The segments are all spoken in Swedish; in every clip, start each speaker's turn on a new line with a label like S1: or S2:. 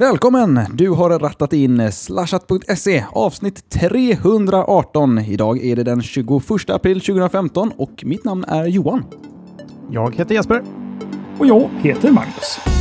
S1: Välkommen! Du har rattat in slashat.se avsnitt 318. Idag är det den 21 april 2015 och mitt namn är Johan.
S2: Jag heter Jesper.
S3: Och jag heter Magnus.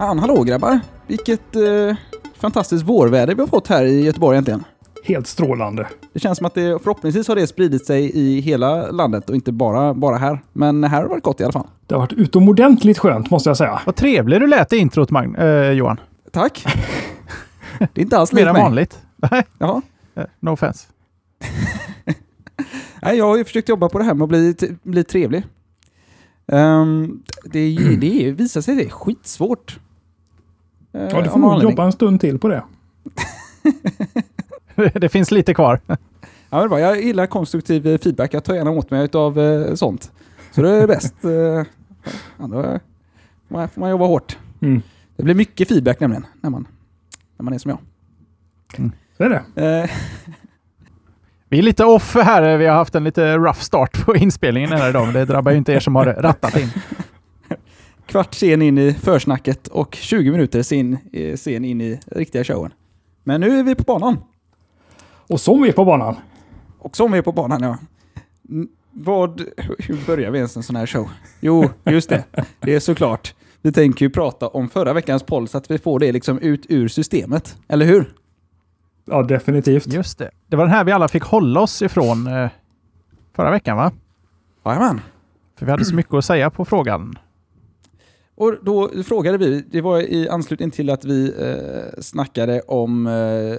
S1: Fan, hallå grabbar! Vilket eh, fantastiskt vårväder vi har fått här i Göteborg egentligen.
S3: Helt strålande.
S1: Det känns som att det förhoppningsvis har det spridit sig i hela landet och inte bara, bara här. Men här har det varit gott i alla fall.
S3: Det har varit utomordentligt skönt måste jag säga.
S2: Vad trevlig du lät i introt, Mag eh, Johan.
S1: Tack! Det är inte alls
S2: Mer
S1: likt
S2: än
S1: mig.
S2: vanligt. Nej,
S1: Jaha.
S2: eh, no offense.
S1: Nej, jag har ju försökt jobba på det här med att bli, bli trevlig. Um, det, är- det visar sig att det är skitsvårt. Eh,
S3: Ja, du får
S1: av någon
S3: nog
S1: anledning.
S3: jobba en stund till på det.
S2: det finns lite kvar.
S1: Ja, det är bra. jag gillar konstruktiv eh, feedback. Jag tar gärna åt mig av eh, sånt. Så det är bäst. Eh, då får man, får man jobba hårt.
S3: Mm.
S1: Det blir mycket feedback nämligen när man, när man är som jag.
S3: Så är det.
S1: Eh,
S2: Vi är lite off här. Vi har haft en lite rough start på inspelningen här idag, men det drabbar ju inte er som har rattat in.
S1: Kvart sen in i försnacket och 20 minuter sen, eh, sen in i riktiga showen. Men nu är vi på banan.
S3: Och som vi är på banan.
S1: Och som vi är på banan, ja. Vad, hur börjar vi ens en sån här show? Jo, just det. Det är såklart. Vi tänker ju prata om förra veckans poll så att vi får det liksom ut ur systemet. Eller hur?
S3: Ja, definitivt.
S2: Just det. Det var den här vi alla fick hålla oss ifrån eh, förra veckan, va?
S1: Jajamän.
S2: För vi hade så mycket att säga på frågan.
S1: Och då frågade vi, det var i anslutning till att vi eh, snackade om eh,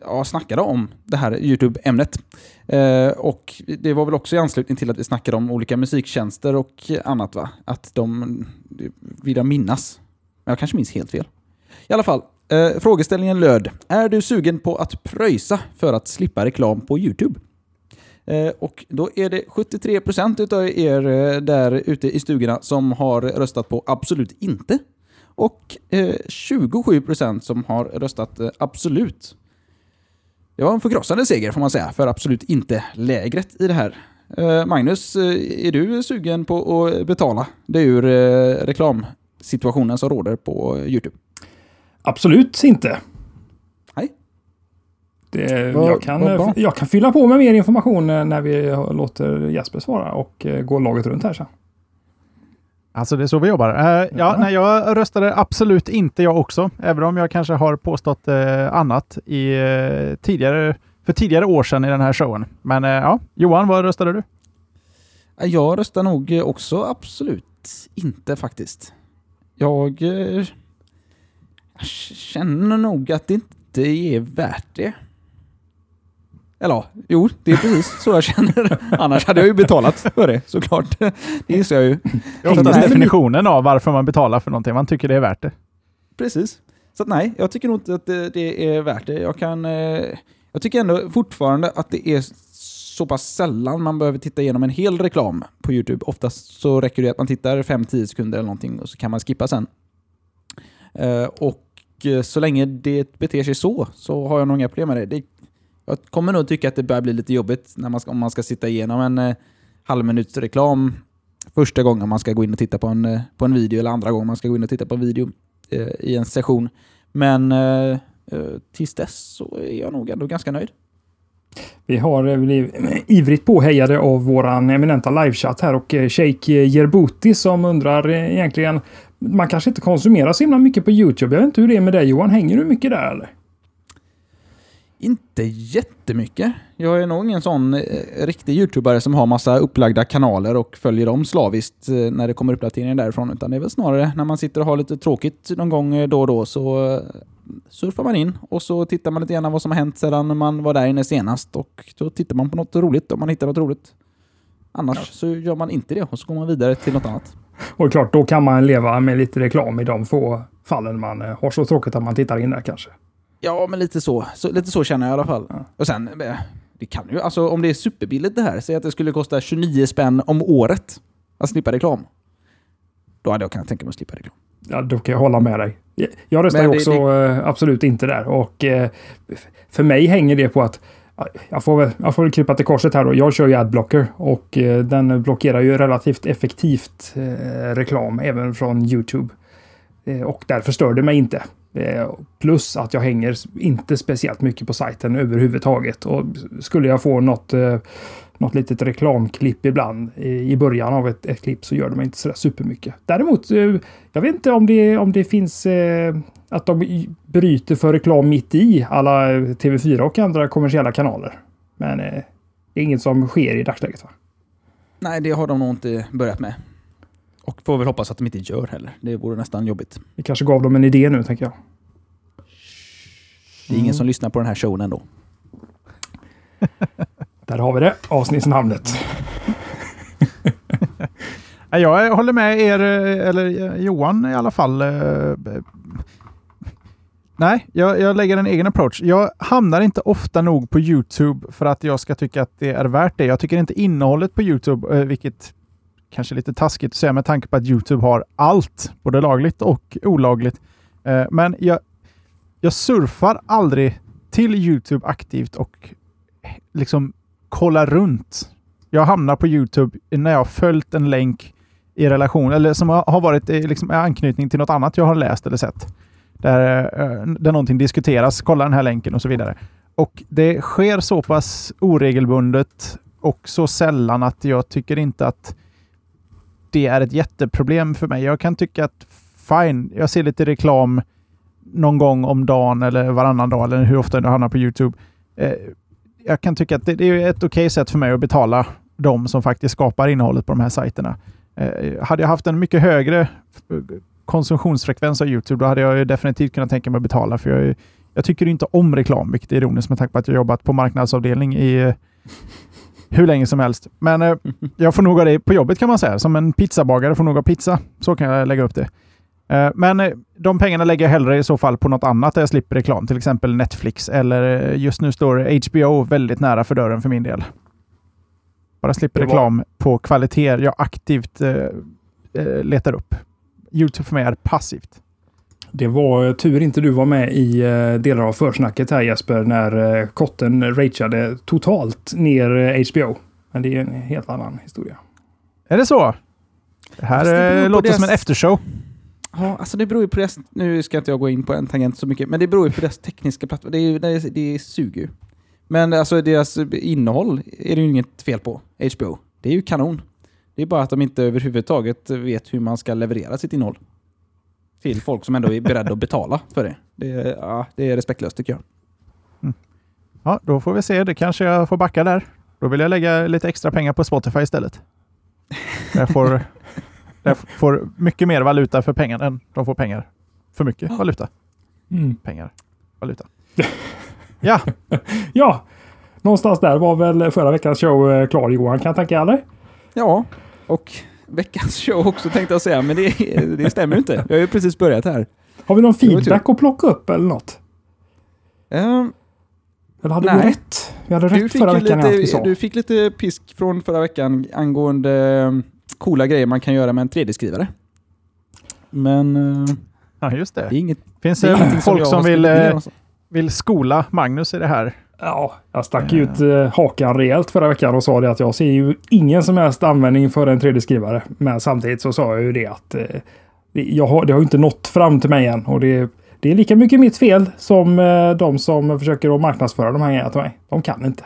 S1: ja, snackade om det här YouTube-ämnet. Eh, och det var väl också i anslutning till att vi snackade om olika musiktjänster och annat va? Att de vill jag minnas. Men jag kanske minns helt fel. I alla fall, eh, frågeställningen löd. Är du sugen på att pröjsa för att slippa reklam på YouTube? Eh, och då är det 73% utav er eh, där ute i stugorna som har röstat på absolut inte. Och eh, 27% som har röstat absolut. Det var en förkrossande seger får man säga för absolut inte-lägret i det här. Magnus, är du sugen på att betala det ur reklamsituationen som råder på YouTube?
S3: Absolut inte. Det,
S2: Vad-
S3: jag, kan, jag kan fylla på med mer information när vi låter Jesper svara och eh, gå laget runt här sen.
S2: Alltså det är så vi jobbar. Eh, ja,
S3: Ja.
S2: nej, jag röstade absolut inte jag också, även om jag kanske har påstått eh, annat i, eh, tidigare, för tidigare år sedan i den här showen. Men ja, Johan, vad röstade du?
S1: Jag röstar nog också absolut inte faktiskt. Jag jag känner nog att det inte är värt det. Eller ja, jo, det är precis så jag känner. Annars hade jag ju betalat för det såklart. Det inser jag ju.
S2: Det är oftast definitionen av varför man betalar för någonting. Man tycker det är värt det.
S1: Precis. Så att nej, jag tycker nog inte att det, det är värt det. Jag kan... Eh, jag tycker ändå fortfarande att det är så pass sällan man behöver titta igenom en hel reklam på YouTube. Oftast så räcker det att man tittar 5-10 sekunder eller någonting och så kan man skippa sen. Eh, och eh, så länge det beter sig så, så har jag nog inga problem med det. det jag kommer nog tycka att det börjar bli lite jobbigt när man ska, om man ska sitta igenom en eh, halvminuts reklam första gången man ska gå in och titta på en, eh, på en video eller andra gången man ska gå in och titta på en video eh, i en session. Men eh, eh tills dess så är jag nog ändå ganska nöjd.
S3: Vi har eh, blivit ivrigt påhejade av våran eminenta livechatt här och Sheikh Jerbuti som undrar egentligen man kanske inte konsumerar så himla mycket på YouTube. Jag vet inte hur det är med dig Johan. Hänger du mycket där eller?
S1: Inte jättemycket. Jag är nog ingen sån eh, riktig YouTubare som har massa upplagda kanaler och följer dem slaviskt eh, när det kommer uppdateringar därifrån. Utan det är väl snarare när man sitter och har lite tråkigt någon gång eh, då och då så eh, surfar man in och så tittar man lite grann vad som har hänt sedan man var där inne senast och då tittar man på något roligt om man hittar något roligt. Annars så gör man inte det och så går man vidare till något annat.
S3: Och klart, då kan man leva med lite reklam i de få fallen man har så tråkigt att man tittar in där kanske.
S1: Ja, men lite så. så lite så känner jag i alla fall.
S3: Ja.
S1: Och sen, eh, Det kan ju, alltså om det är superbilligt det här, säg att det skulle kosta 29 spänn om året att slippa reklam. Då hade jag kunnat tänka mig att slippa reklam.
S3: Ja, då kan jag hålla med dig. Jag röstar
S1: det-
S3: också eh, absolut inte där. Och eh, för mig hänger det på att ja, jag får, väl, jag får väl krypa till korset här då. Jag kör ju Adblocker och den blockerar ju relativt effektivt reklam även från YouTube. Och därför stör det mig inte. Eh, plus att jag hänger inte speciellt mycket på sajten överhuvudtaget. Och skulle jag få något, eh, något litet reklamklipp ibland i, början av ett, ett klipp så gör det mig inte sådär supermycket. Däremot, eh, jag vet inte om det, om det finns att de bryter för reklam mitt i alla TV4 och andra kommersiella kanaler. Men det är inget som sker i dagsläget va?
S1: Nej, det har de nog inte börjat med. Och får väl hoppas att de inte gör heller. Det vore nästan jobbigt.
S3: Vi kanske gav dem en idé nu tänker jag.
S1: Det är ingen som lyssnar på den här showen ändå.
S3: Där har vi det, avsnittsnamnet.
S2: Ja, Jag håller med er, eh, eller eh, Johan i alla fall. eh, Nej, jag, jag lägger en egen approach. Jag hamnar inte ofta nog på YouTube för att jag ska tycka att det är värt det. Jag tycker inte innehållet på YouTube, vilket kanske lite taskigt att säga med tanke på att YouTube har allt, både lagligt och olagligt. Eh, Men jag, jag surfar aldrig till YouTube aktivt och eh, liksom kollar runt. Jag hamnar på YouTube när jag har följt en länk i relation, eller som har varit i liksom, anknytning till något annat jag har läst eller sett. Där, eh, där någonting diskuteras, kolla den här länken och så vidare. Och det sker så pass oregelbundet och så sällan att jag tycker inte att det är ett jätteproblem för mig. Jag kan tycka att fine, jag ser lite reklam någon gång om dagen eller varannan dag eller hur ofta det hamnar på YouTube. Eh, jag kan tycka att det, det är ett okej sätt för mig att betala de som faktiskt skapar innehållet på de här sajterna. Eh, hade jag haft en mycket högre eh, konsumtionsfrekvens av YouTube, då hade jag ju definitivt kunnat tänka mig att betala. För jag, jag tycker inte om reklam, vilket är ironiskt med tanke på att jag jobbat på marknadsavdelning i hur länge som helst. Men eh, jag får nog ha det på jobbet kan man säga. Som en pizzabagare får nog ha pizza. Så kan jag lägga upp det. Eh, Men eh, de pengarna lägger jag hellre i så fall på något annat där jag slipper reklam. Till exempel Netflix eller eh, just nu står HBO väldigt nära för dörren för min del. Bara slipper reklam på kvaliteter jag aktivt eh, eh, letar upp. YouTube för mig är passivt.
S3: Det var tur inte du var med i eh, delar av försnacket här Jesper när eh, kotten rageade totalt ner eh, HBO. Men det är en helt annan historia.
S2: Är det så? Det här
S1: det
S2: eh, låter
S1: deras-
S2: som en eftershow.
S1: Ja, alltså det beror ju på deras... Nu ska inte jag gå in på en tangent så mycket, men det beror ju på deras tekniska plattform. Det, är det, är- det suger ju. Men alltså deras innehåll är det ju inget fel på, HBO. Det är ju kanon. Det är bara att de inte överhuvudtaget vet hur man ska leverera sitt innehåll. Till folk som ändå är beredda att betala för det. Det är, ja, det är respektlöst tycker jag.
S2: Ja, då får vi se. Det kanske jag får backa där. Då vill jag lägga lite extra pengar på Spotify istället. Jag får, jag får mycket mer valuta för pengarna än de får pengar. För mycket valuta. Pengar. Valuta. Ja,
S3: Ja, någonstans där var väl förra veckans show eh, klar Johan, kan jag tänka eller?
S1: Ja, och veckans show också tänkte jag säga, men det, det stämmer ju inte. Jag har ju precis börjat här.
S3: Har vi någon feedback att plocka upp eller något?
S1: Ehm,
S3: Eller hade
S1: Nej.
S3: vi rätt? Vi hade
S1: Du
S3: rätt
S1: fick,
S3: förra veckan allt vi
S1: lite,
S3: sa.
S1: du fick lite pisk från förra veckan angående eh, coola grejer man kan göra med en 3D-skrivare. Men eh,
S2: ja just
S1: det är
S2: det.
S1: inget
S2: Finns
S1: det
S2: det folk som
S1: har
S2: vill, eh, vill skola Magnus i det här?
S3: Ja, jag stack ut eh, hakan rejält förra veckan och sa det att jag ser ju ingen som helst användning för en 3D-skrivare. Men samtidigt så sa jag ju det att eh, jag har, det har inte nått fram till mig än. Och det, det är lika mycket mitt fel som eh, de som försöker att marknadsföra de här grejerna till mig. De kan inte.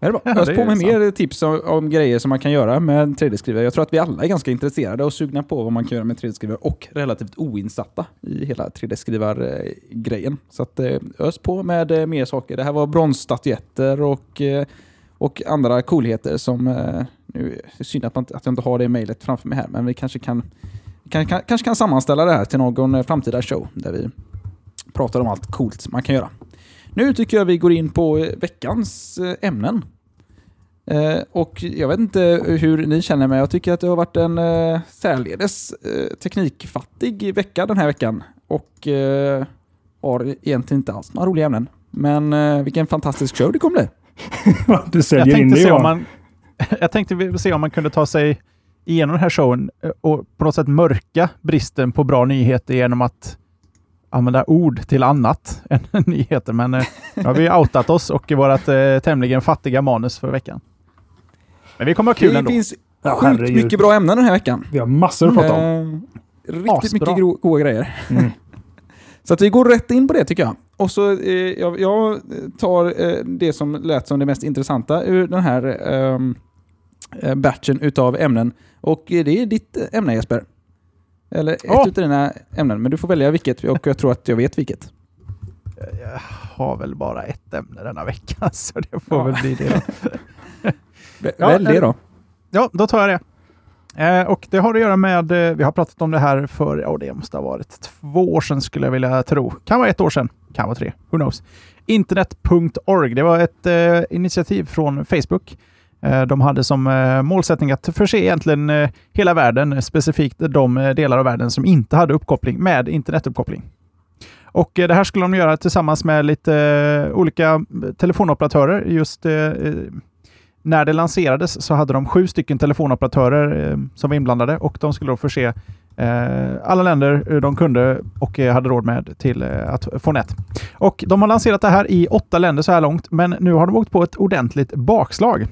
S1: Ja, det är bra.
S2: Ja,
S1: Ös på
S2: är
S1: med
S2: sant.
S1: mer tips om, om grejer som man kan göra med en 3D-skrivare. Jag tror att vi alla är ganska intresserade och sugna på vad man kan göra med en 3D-skrivare och relativt oinsatta i hela 3D-skrivar-grejen. Så att eh, ös på med eh, mer saker. Det här var bronsstatyetter och, eh, och andra coolheter som... Nu är det synd att, man, att jag inte har det mejlet framför mig här, men vi kanske kan, kan, kan, kanske kan sammanställa det här till någon framtida show där vi pratar om allt coolt man kan göra. Nu tycker jag vi går in på eh, veckans eh, ämnen. Eh, och jag vet inte hur ni känner men jag tycker att det har varit en eh, särledes eh, teknikfattig vecka den här veckan. Och eh, har egentligen inte alls några roliga ämnen. Men eh, vilken fantastisk show det kommer bli.
S3: du
S2: Jag
S3: säljer in
S2: tänkte,
S3: det
S2: se om
S3: Johan.
S2: man, jag tänkte se om man kunde ta sig igenom den här showen eh, och på något sätt mörka bristen på bra nyheter genom att använda ord till annat än nyheter. Men eh, nu har vi outat oss och vårt eh, tämligen fattiga manus för veckan. Men vi kommer ha kul
S1: det
S2: ändå.
S1: finns
S3: Ja,
S1: sjukt
S3: herregud.
S1: mycket bra ämnen den här veckan.
S3: Vi har massor att prata om.
S1: Eh, riktigt
S2: Asbra.
S1: mycket gro- goda grejer.
S3: Mm.
S1: Så att vi går rätt in på det tycker jag. Och så eh, jag, jag tar eh, det som lät som det mest intressanta ur den här ehm, eh, batchen utav ämnen. Och eh, det är ditt eh, ämne Jesper. Eller ett
S2: Ja.
S1: utav dina ämnen, men du får välja vilket och jag tror att jag vet vilket.
S2: Jag har väl bara ett ämne denna vecka, så det får
S1: Ja.
S2: väl bli det. Ja,
S1: Välj det
S2: eller-
S1: då.
S2: Ja, då tar jag det. Eh, och det har att göra med, eh, vi har pratat om det här för, ja det måste ha varit två år sedan skulle jag vilja tro. Kan vara ett år sedan, kan vara tre, who knows. Internet.org, det var ett eh, initiativ från Facebook. Eh, de hade som eh, målsättning att förse egentligen eh, hela världen, specifikt de delar av världen som inte hade uppkoppling, med internetuppkoppling. Och det här skulle de göra tillsammans med lite olika telefonoperatörer. Just när det lanserades så hade de sju stycken telefonoperatörer som var inblandade och de skulle då förse alla länder de kunde och hade råd med till att få nät. Och de har lanserat det här i åtta länder så här långt, men nu har de åkt på ett ordentligt bakslag.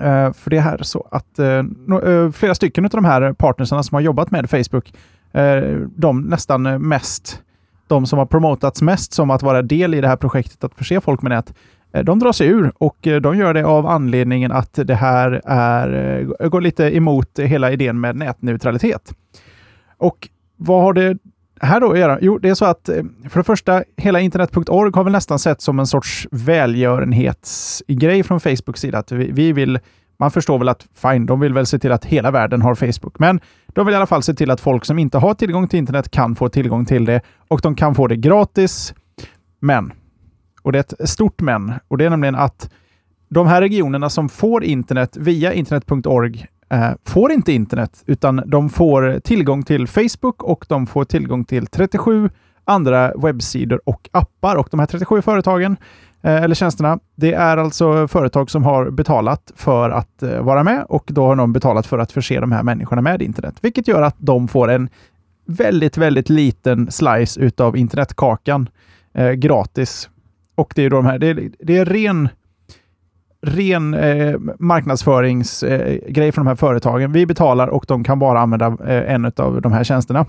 S2: Eh, för det är här så att eh, no, eh, flera stycken av de här partnerserna som har jobbat med Facebook, eh, de nästan mest, de som har promotats mest som att vara del i det här projektet att förse folk med nät, eh, De drar sig ur och de gör det av anledningen att det här är, går lite emot hela idén med nätneutralitet. Och vad har det här då att göra? Jo, det är så att eh, för det första, hela internet.org har väl nästan sett som en sorts välgörenhetsgrej från Facebooks sida. Att vi, vi vill, man förstår väl att fine, de vill väl se till att hela världen har Facebook. Men de vill i alla fall se till att folk som inte har tillgång till internet kan få tillgång till det och de kan få det gratis. Men och det är ett stort men. Och det är nämligen att de här regionerna som får internet via internet.org Eh, får inte internet, utan de får tillgång till Facebook och de får tillgång till 37 andra webbsidor och appar. Och de här 37 företagen, eh, eller tjänsterna, det är alltså företag som har betalat för att eh, vara med och då har de betalat för att förse de här människorna med internet, vilket gör att de får en väldigt, väldigt liten slice utav internetkakan eh, gratis och det är då de här, det är, det är ren, ren eh, marknadsföringsgrej eh, från de här företagen. Vi betalar och de kan bara använda eh, en av de här tjänsterna.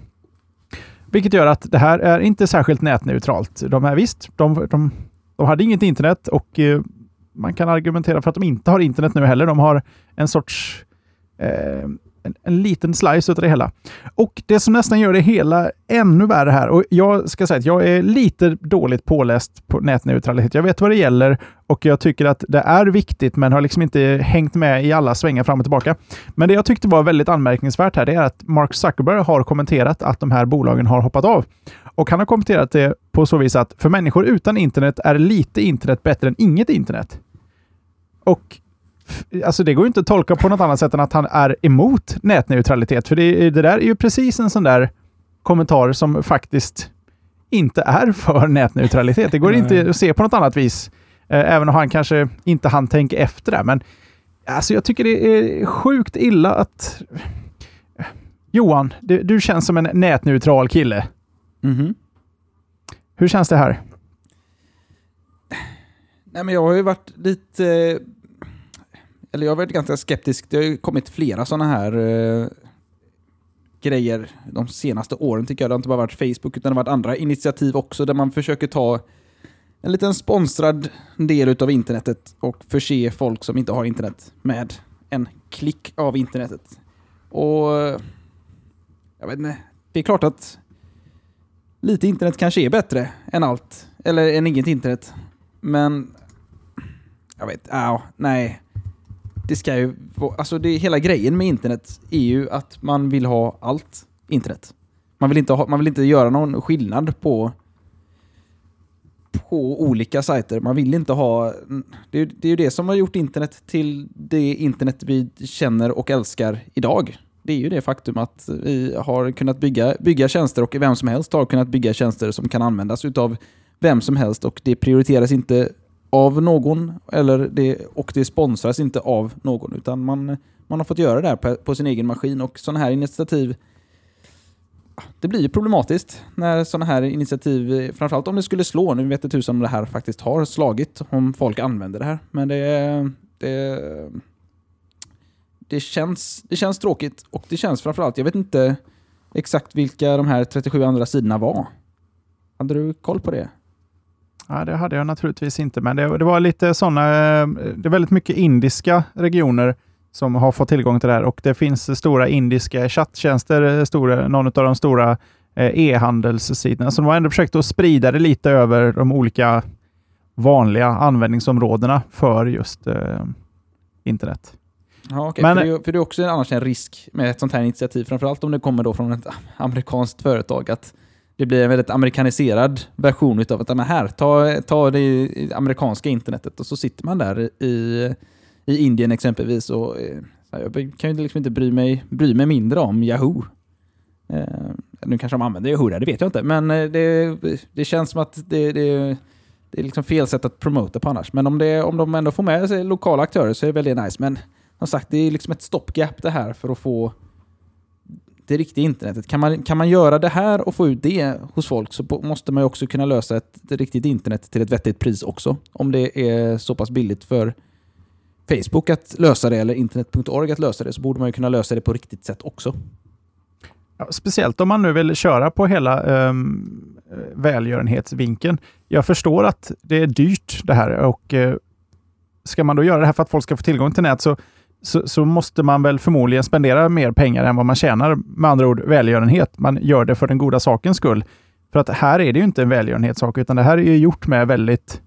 S2: Vilket gör att det här är inte särskilt nätneutralt. De är visst, de, de, de hade inget internet och eh, man kan argumentera för att de inte har internet nu heller. De har en sorts eh, en, en liten slice av det hela. Och det som nästan gör det hela ännu värre här, och jag ska säga att jag är lite dåligt påläst på nätneutralitet. Jag vet vad det gäller och jag tycker att det är viktigt, men har liksom inte hängt med i alla svängar fram och tillbaka. Men det jag tyckte var väldigt anmärkningsvärt här, det är att Mark Zuckerberg har kommenterat att de här bolagen har hoppat av. Och han har kommenterat det på så vis att för människor utan internet är lite internet bättre än inget internet. Och Alltså det går ju inte att tolka på något annat sätt än att han är emot nätneutralitet. För det, det där är ju precis en sån där kommentar som faktiskt inte är för nätneutralitet. Det går inte att se på något annat vis. Eh, även om han kanske inte han tänka efter det. Men alltså jag tycker det är sjukt illa att... Johan, du, du känns som en nätneutral kille.
S1: Mhm.
S2: Hur känns det här?
S1: Nej, men jag har ju varit lite... Eller jag har varit ganska skeptisk. Det har ju kommit flera sådana här eh, grejer de senaste åren tycker jag. Det har inte bara varit Facebook utan det har varit andra initiativ också där man försöker ta en liten sponsrad del utav internetet och förse folk som inte har internet med en klick av internetet. Och jag vet inte, det är klart att lite internet kanske är bättre än allt, eller än inget internet. Men jag vet, ja, nej. Det ska ju alltså det, hela grejen med internet är ju att man vill ha allt internet. Man vill inte, ha, man vill inte göra någon skillnad på på olika sajter. Man vill inte ha... Det är, det är ju det som har gjort internet till det internet vi känner och älskar idag. Det är ju det faktum att vi har kunnat bygga, bygga tjänster och vem som helst har kunnat bygga tjänster som kan användas utav vem som helst och det prioriteras inte av någon eller det, och det sponsras inte av någon utan man, man har fått göra det här på, på sin egen maskin och sådana här initiativ det blir ju problematiskt när sådana här initiativ, framförallt om det skulle slå, nu vet jag tusan om det här faktiskt har slagit, om folk använder det här, men det, det, det, känns, det känns tråkigt och det känns framförallt, jag vet inte exakt vilka de här 37 andra sidorna var. Hade du koll på det?
S2: Ja, det hade jag naturligtvis inte, men det, det var lite sådana, det är väldigt mycket indiska regioner som har fått tillgång till det här och det finns stora indiska chatttjänster, stora, någon av de stora eh, e-handelssidorna. Så de har ändå försökt att sprida det lite över de olika vanliga användningsområdena för just eh, internet.
S1: Ja, okay. Men, för, det, för det är också annars en risk med ett sånt här initiativ, framförallt om det kommer då från ett amerikanskt företag, att det blir en väldigt amerikaniserad version utav att, men här, ta, ta det amerikanska internetet och så sitter man där i i Indien exempelvis. Och, eh, jag kan ju liksom inte bry mig, bry mig mindre om Yahoo. Eh, nu kanske de använder Yahoo där, det vet jag inte. Men eh, det, det känns som att det, det, det är liksom fel sätt att promota på annars. Men om, det, om de ändå får med sig lokala aktörer så är det väldigt nice. Men som sagt, det är liksom ett stoppgap det här för att få det riktiga internetet. Kan man, kan man göra det här och få ut det hos folk så måste man ju också kunna lösa ett, ett riktigt internet till ett vettigt pris också. Om det är så pass billigt för Facebook att lösa det eller internet.org att lösa det så borde man ju kunna lösa det på riktigt sätt också.
S2: Ja, speciellt om man nu vill köra på hela um, välgörenhetsvinkeln. Jag förstår att det är dyrt det här och uh, ska man då göra det här för att folk ska få tillgång till nät så, så, så, måste man väl förmodligen spendera mer pengar än vad man tjänar. Med andra ord välgörenhet. Man gör det för den goda sakens skull. För att här är det ju inte en välgörenhetssak utan det här är gjort med väldigt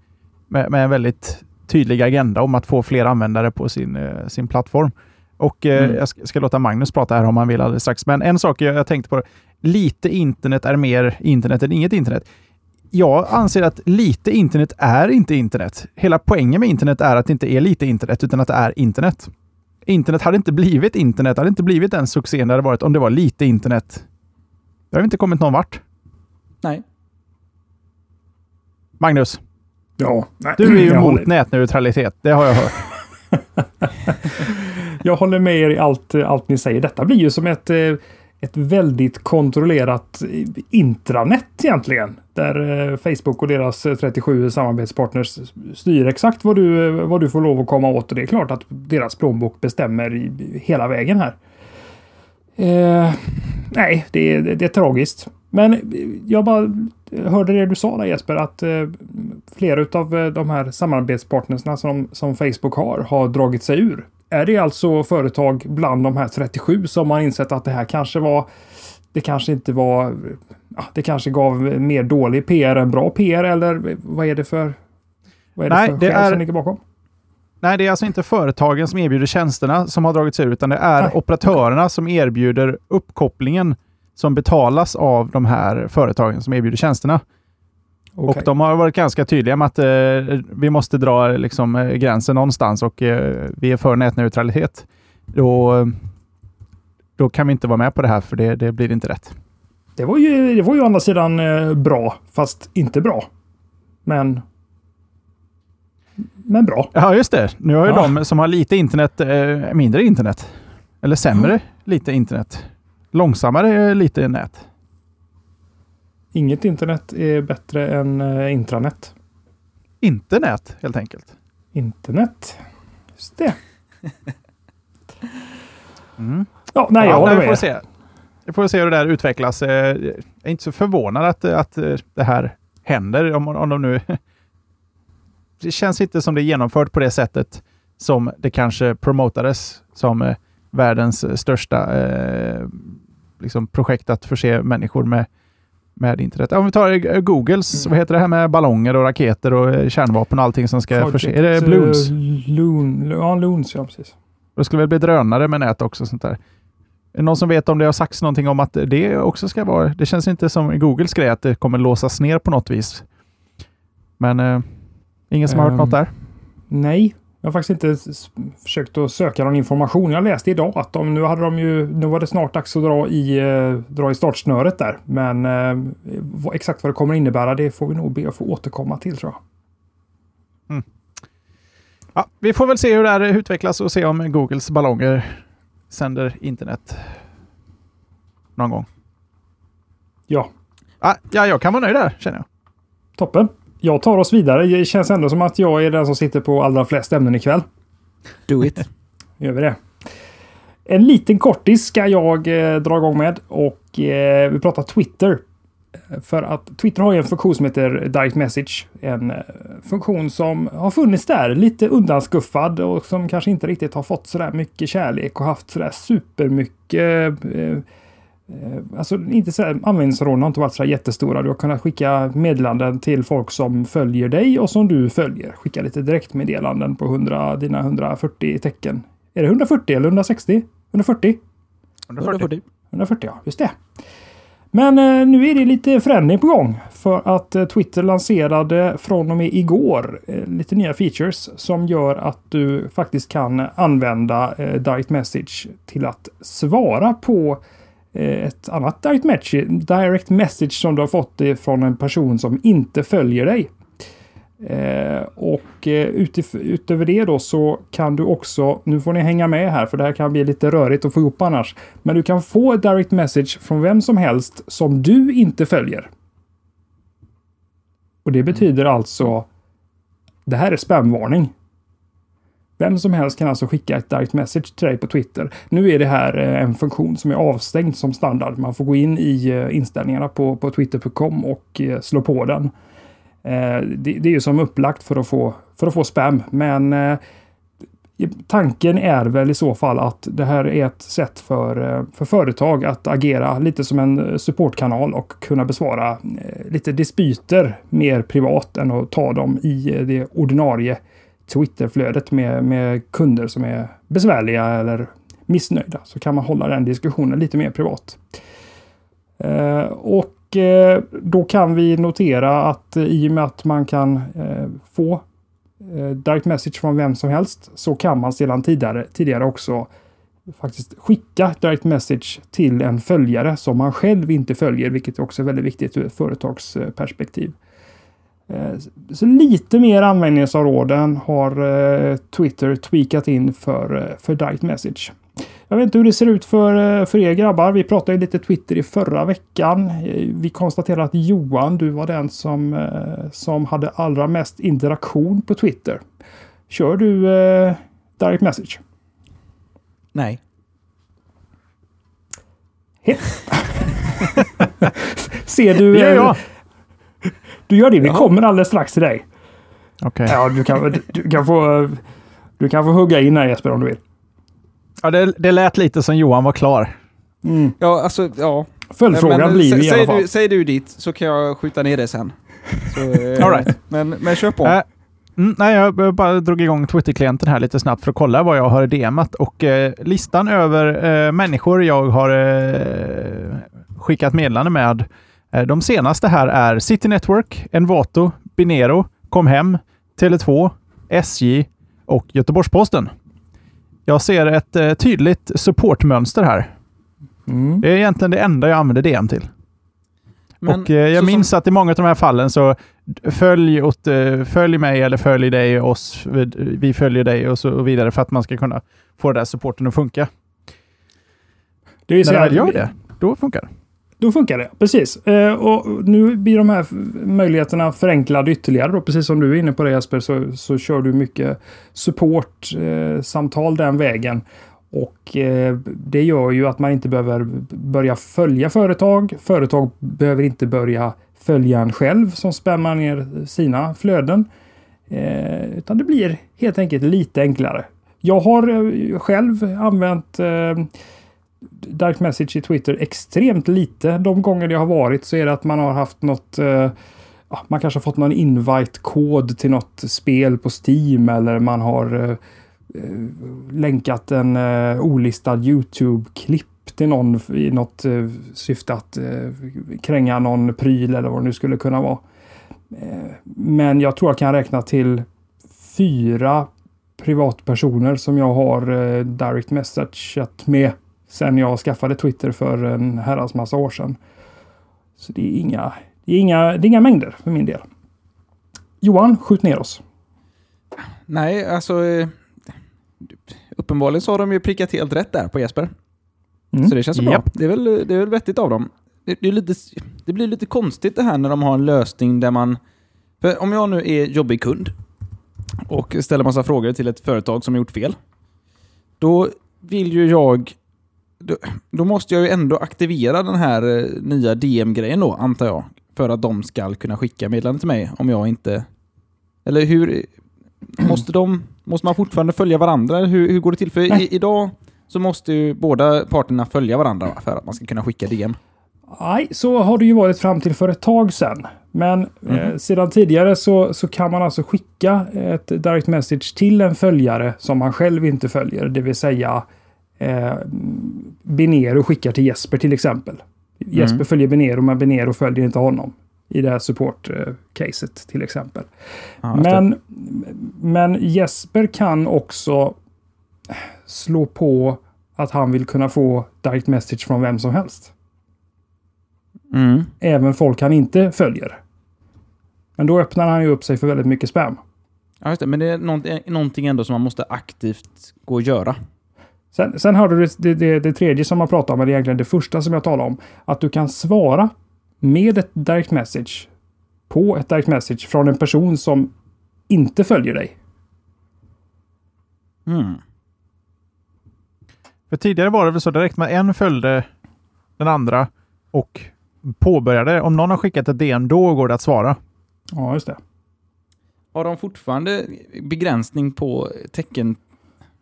S2: med, med väldigt tydlig agenda om att få fler användare på sin, eh, sin plattform. Och eh, mm. Jag ska, ska, låta Magnus prata här om han vill alldeles strax. Men en sak jag, jag tänkte på. Lite internet är mer internet än inget internet. Jag anser att lite internet är inte internet. Hela poängen med internet är att det inte är lite internet, utan att det är internet. Internet hade inte blivit internet, hade inte blivit den succén det hade varit om det var lite internet. Det har inte kommit någon vart.
S1: Nej.
S2: Magnus?
S3: Ja,
S2: nej. Du är ju emot nätneutralitet, det har jag hört.
S3: jag håller med er i allt, allt ni säger. Detta blir ju som ett, eh, ett väldigt kontrollerat intranät egentligen. Där eh, Facebook och deras eh, 37 samarbetspartners styr exakt vad du, eh, vad du får lov att komma åt. Och det är klart att deras plånbok bestämmer hela vägen här. Eh, nej, det, det, det är tragiskt. Men jag bara hörde det du sa där Jesper, att flera av de här samarbetspartnerna som, som Facebook har, har dragit sig ur. Är det alltså företag bland de här 37 som har insett att det här kanske var det kanske inte var... Det kanske gav mer dålig PR än bra PR eller vad är det för... Vad är det
S2: Nej,
S3: för
S2: det
S3: skäl
S2: är,
S3: som ligger bakom?
S2: Nej, det är alltså inte företagen som erbjuder tjänsterna som har dragit sig ur, utan det är Nej. operatörerna som erbjuder uppkopplingen som betalas av de här företagen som erbjuder tjänsterna. Okay. Och de har varit ganska tydliga med att eh, vi måste dra liksom, eh, gränsen någonstans och eh, vi är för nätneutralitet. Då, då kan vi inte vara med på det här för det, det blir inte rätt.
S3: Det var ju, det var ju å andra sidan eh, bra, fast inte bra. Men men bra.
S2: Ja, just det. Nu har ju ja. de som har lite internet eh, mindre internet. Eller sämre mm. lite internet långsammare lite nät.
S3: Inget internet är bättre än eh, intranet.
S2: Internet helt enkelt.
S3: Internet. Just det. mm. Ja, nej, jag håller med.
S2: Får se. Vi får se hur det där utvecklas. Eh, jag är inte så förvånad att, att eh, det här händer. Om, om de nu... det känns inte som det är genomfört på det sättet som det kanske promotades som världens största eh, liksom projekt att förse människor med, med internet. Om vi tar Googles, mm. vad heter det här med ballonger och raketer och eh, kärnvapen och allting som ska Project, förse... Är det Bloons?
S3: Loon, ja, Loons, ja precis.
S2: Det skulle väl bli drönare med nät också. Sånt där. Är det någon som vet om det har sagts någonting om att det också ska vara... Det känns inte som Googles grej att det kommer låsas ner på något vis. Men eh, ingen som har um, hört något ehm, där?
S3: Nej, Jag har faktiskt inte försökt att söka någon information. Jag läste idag att de, nu hade de ju, nu var det snart dags att dra i, eh, dra i startsnöret där. Men eh, vad, exakt vad det kommer innebära, det får vi nog be att få återkomma till tror jag.
S2: Mm. Ja, vi får väl se hur det här utvecklas och se om Googles ballonger sänder internet någon gång.
S3: Ja.
S2: Ah, ja, jag kan vara nöjd där känner jag.
S3: Toppen. Jag tar oss vidare. Det känns ändå som att jag är den som sitter på allra flest ämnen ikväll.
S1: Do it.
S3: Gör vi det. En liten kortis ska jag eh, dra igång med och eh, vi pratar Twitter. För att Twitter har ju en funktion som heter Direct Message. En eh, funktion som har funnits där, lite undanskuffad och som kanske inte riktigt har fått sådär mycket kärlek och haft sådär supermycket eh, Eh, alltså inte så här, användningsområdena har inte varit så jättestora. Du har kunnat skicka meddelanden till folk som följer dig och som du följer. Skicka lite direktmeddelanden på 100, dina 140 tecken. Är det 140 eller 160? 140?
S1: 140.
S3: 140, ja. Just det. Men eh, nu är det lite förändring på gång. För att eh, Twitter lanserade från och med igår eh, lite nya features som gör att du faktiskt kan använda eh, Direct Message till att svara på Eh, Eh, ett annat direct message, direct message som du har fått från en person som inte följer dig. Eh, och eh, utif utöver det då så kan du också, nu får ni hänga med här för det här kan bli lite rörigt att få ihop annars. Men du kan få ett direct message från vem som helst som du inte följer. Och det betyder alltså, det här är spamvarning. Vem som helst kan alltså skicka ett direct message till dig på Twitter. Nu är det här eh, en funktion som är avstängd som standard. Man får gå in i eh, inställningarna på, på twitter.com och eh, slå på den. Det, det är ju som upplagt för att få, för att få spam, men tanken är väl i så fall att det här är ett sätt för, för företag att agera lite som en supportkanal och kunna besvara lite dispyter mer privat än att ta dem i det ordinarie Twitterflödet med, med kunder som är besvärliga eller missnöjda så kan man hålla den diskussionen lite mer privat. Eh, och eh, då kan vi notera att eh, i och med att man kan eh, få eh, direct message från vem som helst så kan man sedan tidigare, tidigare också faktiskt skicka direct message till en följare som man själv inte följer, vilket också är väldigt viktigt ur ett företagsperspektiv. Eh, så lite mer användningsområden har eh, Twitter tweakat in för, eh, för Direct Message. Jag vet inte hur det ser ut för, för er grabbar. Vi pratade lite Twitter i förra veckan. Vi konstaterade att Johan, du var den som, som hade allra mest interaktion på Twitter. Kör du eh, Direct Message?
S1: Nej.
S3: Ser du...
S2: Ja, ja.
S3: Du gör det. Vi Jaha. kommer alldeles strax till dig.
S2: Okej. Okay.
S3: Ja, du kan, du, kan få, du kan få hugga in här Jesper om du vill.
S2: Ja, det, det lät lite som Johan var klar.
S1: Mm. Ja, alltså, ja.
S3: Följdfrågan men, blir ju i alla fall.
S1: Du, säg du ditt så kan jag skjuta ner det sen. Så, eh,
S2: All right.
S1: men, men kör på.
S2: Äh, nej, jag bara drog igång Twitter-klienten här lite snabbt för att kolla vad jag har demat och eh, listan över eh, människor jag har eh, skickat meddelande med de senaste här är City Network, Envato, Binero, Comhem, Tele2, SJ och Göteborgs-Posten. Jag ser ett eh, tydligt supportmönster här. Mm. Det är egentligen det enda jag använder DM till. Men, och eh, jag minns som... att i många av de här fallen så följ, åt, eh, följ mig eller följ dig, oss, vi följer dig och så vidare för att man ska kunna få den där supporten att funka. Det är När jag gör det, då funkar det.
S3: Då funkar det, precis. Eh, och nu blir de här möjligheterna förenklade ytterligare. Då. Precis som du är inne på det Jesper, så, så kör du mycket support-samtal eh, den vägen. Och eh, det gör ju att man inte behöver börja följa företag. Företag behöver inte börja följa en själv som spammar ner sina flöden. Eh, utan det blir helt enkelt lite enklare. Jag har eh, själv använt eh, Dark Message i Twitter extremt lite. De gånger det har varit så är det att man har haft något eh, man kanske har fått någon invite-kod till något spel på Steam eller man har eh, eh länkat en eh, olistad YouTube-klipp till någon i något eh, syfte att eh, kränga någon pryl eller vad det nu skulle kunna vara. Eh, men jag tror jag kan räkna till fyra privatpersoner som jag har eh, direct messageat med sen jag skaffade Twitter för en herrans massa år sedan. Så det är inga, det är inga, det är inga mängder för min del. Johan, skjut ner oss.
S1: Nej, alltså... eh, Uppenbarligen så har de ju prickat helt rätt där på Jesper.
S3: Mm.
S1: Så det känns så bra.
S2: Japp.
S1: Det är, väl, det är väl vettigt av dem. Det, det, är lite, det blir lite konstigt det här när de har en lösning där man... För om jag nu är jobbig kund och ställer massa frågor till ett företag som har gjort fel. Då vill ju jag... Då, då måste jag ju ändå aktivera den här eh, nya DM-grejen då, antar jag. För att de ska kunna skicka meddelande till mig om jag inte... Eller hur... Måste, de, måste man fortfarande följa varandra? Hur, hur går det till? För i, idag så måste ju båda parterna följa varandra va, för att man ska kunna skicka DM.
S3: Nej, så har det ju varit fram till för ett tag sedan. Men eh, sedan tidigare så, så kan man alltså skicka ett direct message till en följare som man själv inte följer. Det vill säga eh, Binero skickar till Jesper till exempel. Jesper följer Binero men Binero följer inte honom. I det här support-caset till exempel.
S1: Det.
S3: Men, men Jesper kan också slå på att han vill kunna få direct message från vem som helst.
S1: Mm.
S3: Även folk han inte följer. Men då öppnar han ju upp sig för väldigt mycket spam.
S1: Ja, just det. Men det är någonting ändå som man måste aktivt gå och göra.
S3: Sen, sen har du det, det, det, det tredje som man pratar om, eller egentligen det första som jag talar om. Att du kan svara med ett direct message på ett direct message från en person som inte följer dig.
S1: Mm.
S2: För tidigare var det väl så direkt med en följde den andra och påbörjade. Om någon har skickat ett DM, då går det att svara.
S3: Ja, just det.
S1: Har de fortfarande begränsning på tecken,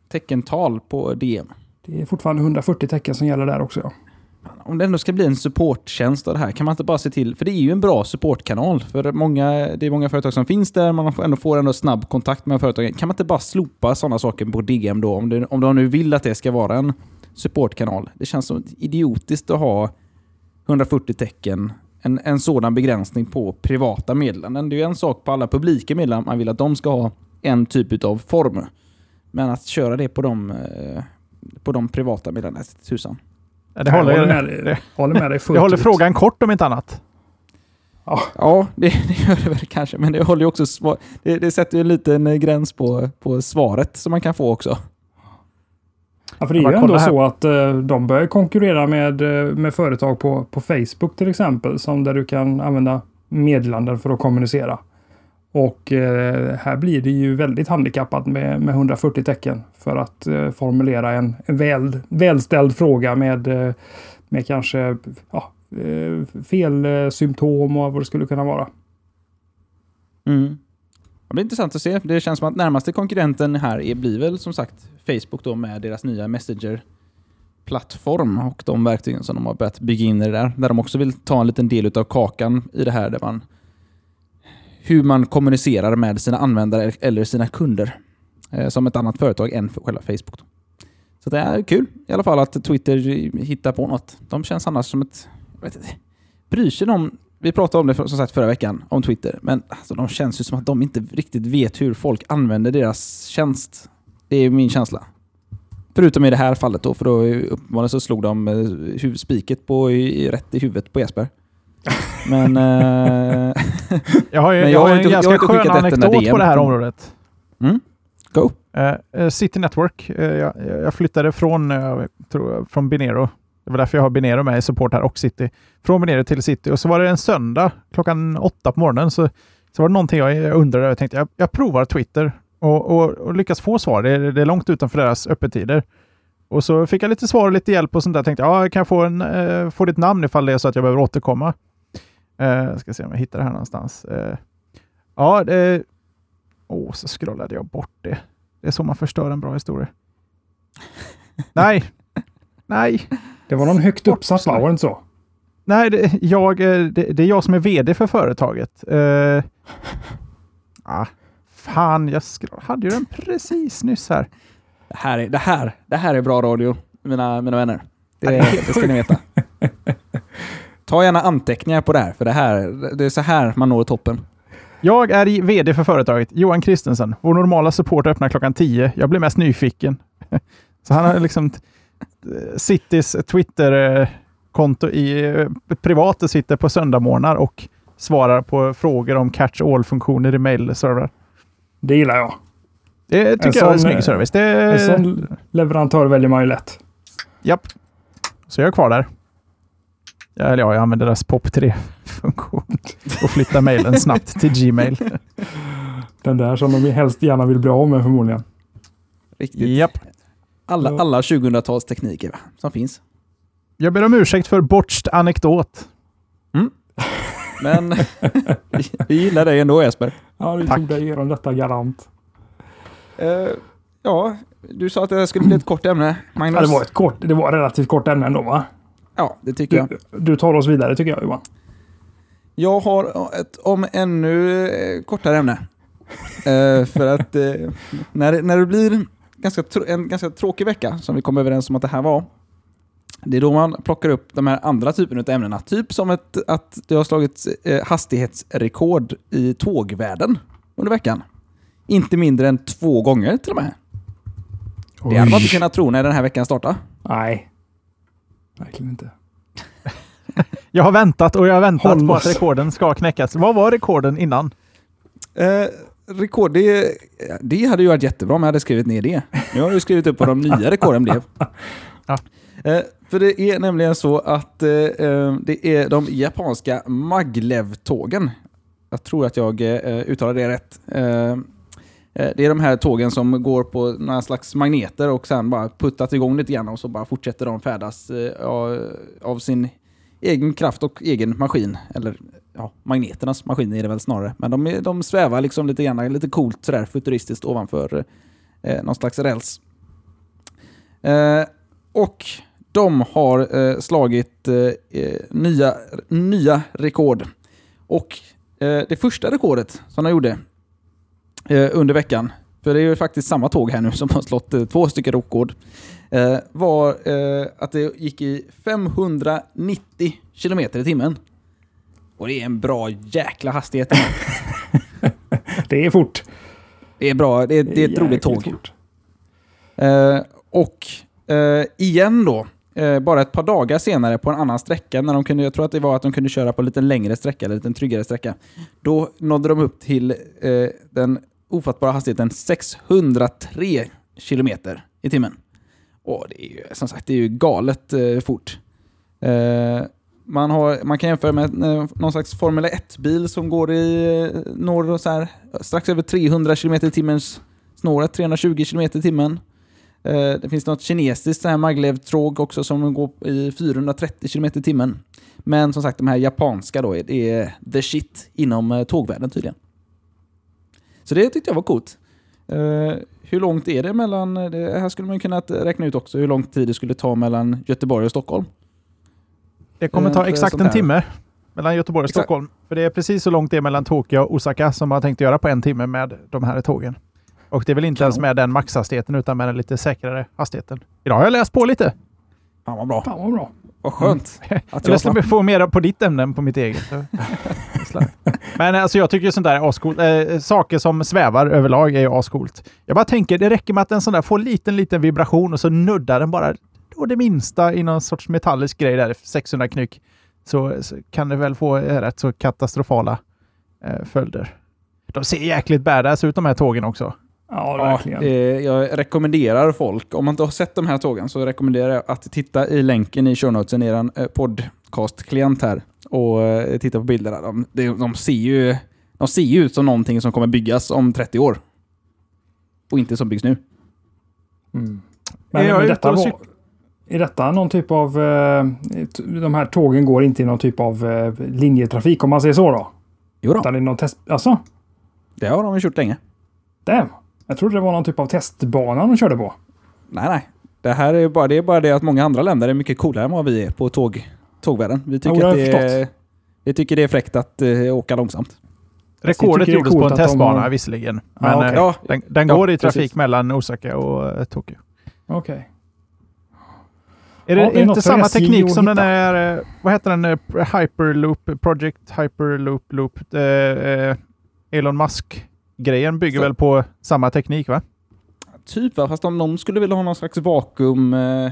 S1: teckental på DM?
S3: Det är fortfarande 140 tecken som gäller där också. Ja.
S1: Om det ändå ska bli en supporttjänst av det här, kan man inte bara se till... För det är ju en bra supportkanal. För många, det är många företag som finns där, man får ändå får ändå snabb kontakt med företagen. Kan man inte bara slopa sådana saker på DM då? Om, det, om de nu vill att det ska vara en supportkanal. Det känns som idiotiskt att ha 140 tecken, en, en sådan begränsning på privata meddelanden. Det är ju en sak på alla publika meddelanden, man vill att de ska ha en typ av form. Men att köra det på de, eh, på de privata meddelandena, tusan.
S2: Ja, Det
S3: Jag
S2: håller,
S3: håller med dig,
S2: det,
S3: håller med dig fullt
S2: det håller
S3: ut.
S2: frågan kort om inte annat.
S1: Ja, det, det gör det väl kanske, men det håller ju också det, det sätter ju en liten eh, gräns på, på svaret som man kan få också.
S3: Ja, för det är ju ändå
S2: här.
S3: så att eh, de börjar konkurrera med, med företag på, på Facebook till exempel, som där du kan använda meddelanden för att kommunicera. Och eh, här blir det ju väldigt handikappat med, med 140 tecken för att eh, formulera en, en väl, välställd fråga med, eh, med kanske ja, eh, fel eh, symptom och vad det skulle kunna vara.
S1: Mm. Det blir intressant att se. Det känns som att närmaste konkurrenten här är, blir väl som sagt Facebook då med deras nya Messenger-plattform och de verktygen som de har börjat bygga in i det där. Där de också vill ta en liten del av kakan i det här där man hur man kommunicerar med sina användare eller sina kunder. Eh, som ett annat företag än för själva Facebook. Då. Så det är kul i alla fall att Twitter hittar på något. De känns annars som ett... Jag vet inte, bryr sig de... Vi pratade om det som sagt förra veckan, om Twitter. Men alltså, de känns ju som att de inte riktigt vet hur folk använder deras tjänst. Det är min känsla. Förutom i det här fallet då, för då uppenbarligen så slog de eh, huvudspiket på, i, rätt i huvudet på Jesper. Men... Eh,
S2: Jag har, ju, jag
S1: jag
S2: har en
S1: inte- jag
S2: ganska skön anekdot på det här området.
S1: mm, go!
S2: Eh, City Network. Eh, jag, jag flyttade från, jag tror, från Binero. Det var därför jag har Binero med i support här och City. Från Binero till City. Och så var det en söndag klockan åtta på morgonen. Så, så var det någonting jag, jag undrade. Jag tänkte jag, jag provar Twitter och, och, och lyckas få svar. Det, är- det är långt utanför deras öppettider. Och så fick jag lite svar och lite hjälp och sånt där. Tänkte ja, kan jag få, en, eh, få ditt namn ifall det är så att jag behöver återkomma. Eh, ska se om jag hittar det här någonstans. Eh, ja, det... Åh, så scrollade jag bort det. Det är så man förstör en bra historia. Nej. Nej.
S3: Det var någon högt uppsatt va? Var det inte så?
S2: Nej, det, jag, eh, det, det är jag som är vd för företaget. Uh, ah, fan, jag hade ju den precis nyss här.
S1: Det här är, det här, det här är bra radio, mina, mina vänner. Det, det ska ni veta. Ta gärna anteckningar på det här, för det, här, det är så här man når toppen.
S2: Jag är i- VD för företaget, Johan Kristensen. Vår normala support öppnar klockan 10. Jag blir mest nyfiken. Så han har liksom Citys Twitter-konto i eh, privat och sitter på söndagmorgnar och svarar på frågor om catch all-funktioner i mailservrar.
S3: Det gillar jag.
S2: Det tycker
S3: En
S2: jag är
S3: sån,
S2: snygg
S3: eh,
S2: service. Det,
S3: En sån leverantör väljer man ju lätt.
S2: Japp. Så jag är kvar där. Ja, Eller ja, jag använder deras POP3-funktion och flyttar mejlen snabbt till Gmail.
S3: Den där som de helst gärna vill bli av med förmodligen.
S1: Riktigt.
S2: Japp.
S1: Alla, alla 2000-talstekniker va, som finns.
S2: Jag ber om ursäkt för bortst anekdot.
S1: Men vi- gillar dig ändå Jesper.
S3: Ja, vi
S2: Tack.
S3: tog dig igenom detta garant.
S1: Eh, ja, du sa att det skulle bli ett kort ämne. Magnus?
S3: Ja, det var ett kort, det var ett relativt kort ämne ändå va?
S1: Ja, det tycker jag.
S3: Du, du tar oss vidare tycker jag Johan.
S1: Jag har ett om ännu eh, kortare ämne. Eh, för att eh, när, när det blir ganska en ganska tråkig vecka, som vi kom överens om att det här var, det är då man plockar upp de här andra typerna av ämnena. Typ som ett, att det har slagit eh, hastighetsrekord i tågvärlden under veckan. Inte mindre än två gånger till och med. Det hade man inte kunnat tro när den här veckan startade.
S3: Nej. Verkligen inte.
S2: Jag har väntat och jag har väntat
S3: Håll
S2: på
S3: oss.
S2: att rekorden ska knäckas. Vad var rekorden innan?
S1: Eh, rekord, det, det hade ju varit jättebra om jag hade skrivit ner det. Nu har ju skrivit upp vad de nya rekorden blev.
S2: Ja.
S1: Eh, för det är nämligen så att eh, eh, det är de japanska Maglev-tågen. Jag tror att jag eh, uttalar det rätt. Eh, det är de här tågen som går på några slags magneter och sen bara puttat igång lite grann och så bara fortsätter de färdas eh, av- sin egen kraft och egen maskin. Eller ja, magneternas maskin är det väl snarare. Men de, de svävar liksom lite grann, lite coolt sådär futuristiskt ovanför eh, någon slags räls. Eh, och de har eh, slagit eh, eh nya, nya rekord. Och det första rekordet som de gjorde under veckan, för det är ju faktiskt samma tåg här nu som har slått eh, två stycken rekord, eh, var eh, att det gick i 590 kilometer i timmen. Och det är en bra jäkla hastighet.
S3: Det är fort.
S1: Det är bra, det är, det är ett roligt tåg. Eh, och eh, igen då, eh, bara ett par dagar senare på en annan sträcka, när de kunde, jag tror att det var att de kunde köra på lite längre sträcka, eller lite tryggare sträcka, då nådde de upp till eh, den ofattbara hastigheten 603 kilometer i timmen. Och det är ju som sagt det är ju galet eh, fort. Eh, man, har, man kan jämföra med eh, någon slags Formel 1-bil som går i eh, norr och så här, strax över 300 km i timmens snåret, 320 km i timmen. Eh, det finns något kinesiskt maglev-tråg också som går i 430 km i timmen. Men som sagt, de här japanska då, det är the shit inom eh, tågvärlden tydligen. Så det tyckte jag var coolt. Eh, hur långt är det mellan, det här skulle man kunna räkna ut också, hur lång tid det skulle ta mellan Göteborg och Stockholm.
S2: Det kommer
S1: Eh,
S2: ta exakt en timme mellan Göteborg och
S1: Exakt.
S2: Stockholm. För det är precis så långt det är mellan Tokyo och Osaka som man har tänkt göra på en timme med de här tågen. Och det är väl inte ens
S1: Kanon.
S2: med den maxhastigheten utan med den lite säkrare hastigheten. Idag har jag läst på lite.
S1: Fan vad bra.
S3: Fan vad bra.
S1: Vad skönt. Att
S2: Jag
S1: jag
S2: ska få mer på ditt ämne än på mitt eget. Men alltså jag tycker sånt där är ascoolt. Eh, saker som svävar överlag är ju ascoolt. Jag bara tänker, det räcker med att en sån där får liten, liten vibration och så nuddar den bara då det minsta i någon sorts metallisk grej där, 600 knyck, så, så kan det väl få eh, rätt så katastrofala eh, följder. De ser jäkligt badass ut de här tågen också.
S3: Ja,
S1: Ja,
S3: verkligen.
S1: eh, jag rekommenderar folk, om man inte har sett de här tågen, så rekommenderar jag att titta i länken i show notesen i er eh, podcast-klient här och eh, titta på bilderna. De, de, de, ser ju, de ser ju ut som någonting som kommer byggas om 30 år. Och inte som byggs nu.
S3: Mm.
S2: Är
S3: Men,
S2: jag
S3: men detta var, är detta någon typ av... eh, de här tågen går inte i någon typ av eh, linjetrafik om man säger så då?
S1: Jo då,
S3: Utan det är någon test... Alltså?
S1: det har de ju kört länge.
S3: Damn. Jag trodde det var någon typ av testbana de körde på.
S1: Nej, nej. Det här är bara det, är bara det att många andra länder är mycket coolare än vad vi är på tåg, tågvärlden. Vi tycker, att det är, vi tycker det är fräckt att eh, åka långsamt.
S2: Rekordet
S3: tycker det är
S2: gjordes på en
S3: de
S2: testbana
S3: har-
S2: visserligen. Men
S3: okej.
S2: eh,
S1: Ja,
S2: den, den
S1: Ja,
S2: går i trafik
S1: precis.
S2: mellan Osaka och eh, Tokyo.
S3: Okej.
S2: Är det
S3: Ja, det är
S2: inte samma teknik som den
S3: hitta.
S2: är, eh, vad heter den, Hyperloop, Project Hyperloop Loop? Eh, Elon Musk-grejen bygger
S1: Så-
S2: väl på samma teknik va?
S1: Typ va, fast om någon skulle vilja ha någon slags vakuum... Eh,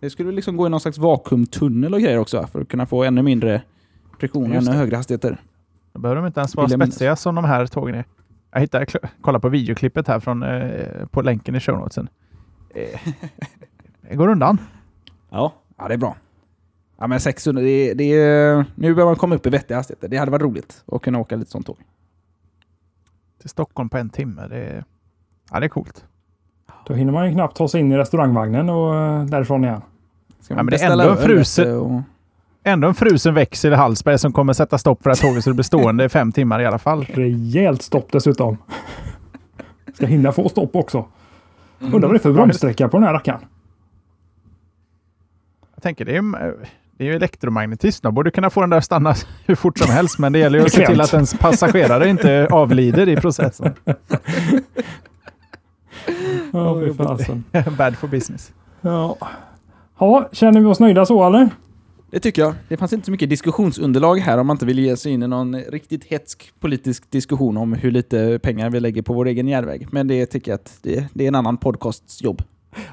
S1: det skulle liksom gå i någon slags vakuumtunnel och grejer också? För att kunna få ännu mindre friktion och ännu högre hastigheter.
S2: Då behöver de inte ens vara spetsiga som de här tågen är. Jag hittade, kolla på videoklippet här från, eh, på länken i show notesen. Eh, det går undan.
S1: Ja, ja det är bra. Ja men 600, det det nu börjar man komma upp i vettiga hastigheter. Det hade varit roligt att kunna åka lite sånt tåg.
S2: Till Stockholm på en timme. Det är, ja, det är coolt.
S3: Då hinner man ju knappt ta sig in i restaurangvagnen och eh, därifrån igen.
S1: Ska
S2: Ja, men det är ändå en frusen-
S1: och-
S2: Ändå en frusen växel i Hallsberg som kommer sätta stopp för att tåget så det blir stående i fem timmar i alla fall.
S3: Rejält stopp dessutom. Ska hinna få stopp också. Undrar vad det är för
S2: Ja,
S3: bromssträcka på den här rackaren.
S2: Jag tänker det är, det är ju elektromagnetism. De borde kunna få den där att stanna hur fort som helst, men det gäller ju att se till att ens passagerare inte avlider i processen.
S3: Ja, fy fasen.
S2: Bad for business.
S3: Ja. ja, känner vi oss nöjda så eller?
S1: Det tycker jag. Det fanns inte så mycket diskussionsunderlag här om man inte vill ge sig in i någon riktigt hetsk politisk diskussion om hur lite pengar vi lägger på vår egen järnväg. Men det tycker jag att det, det är en annan podcasts jobb.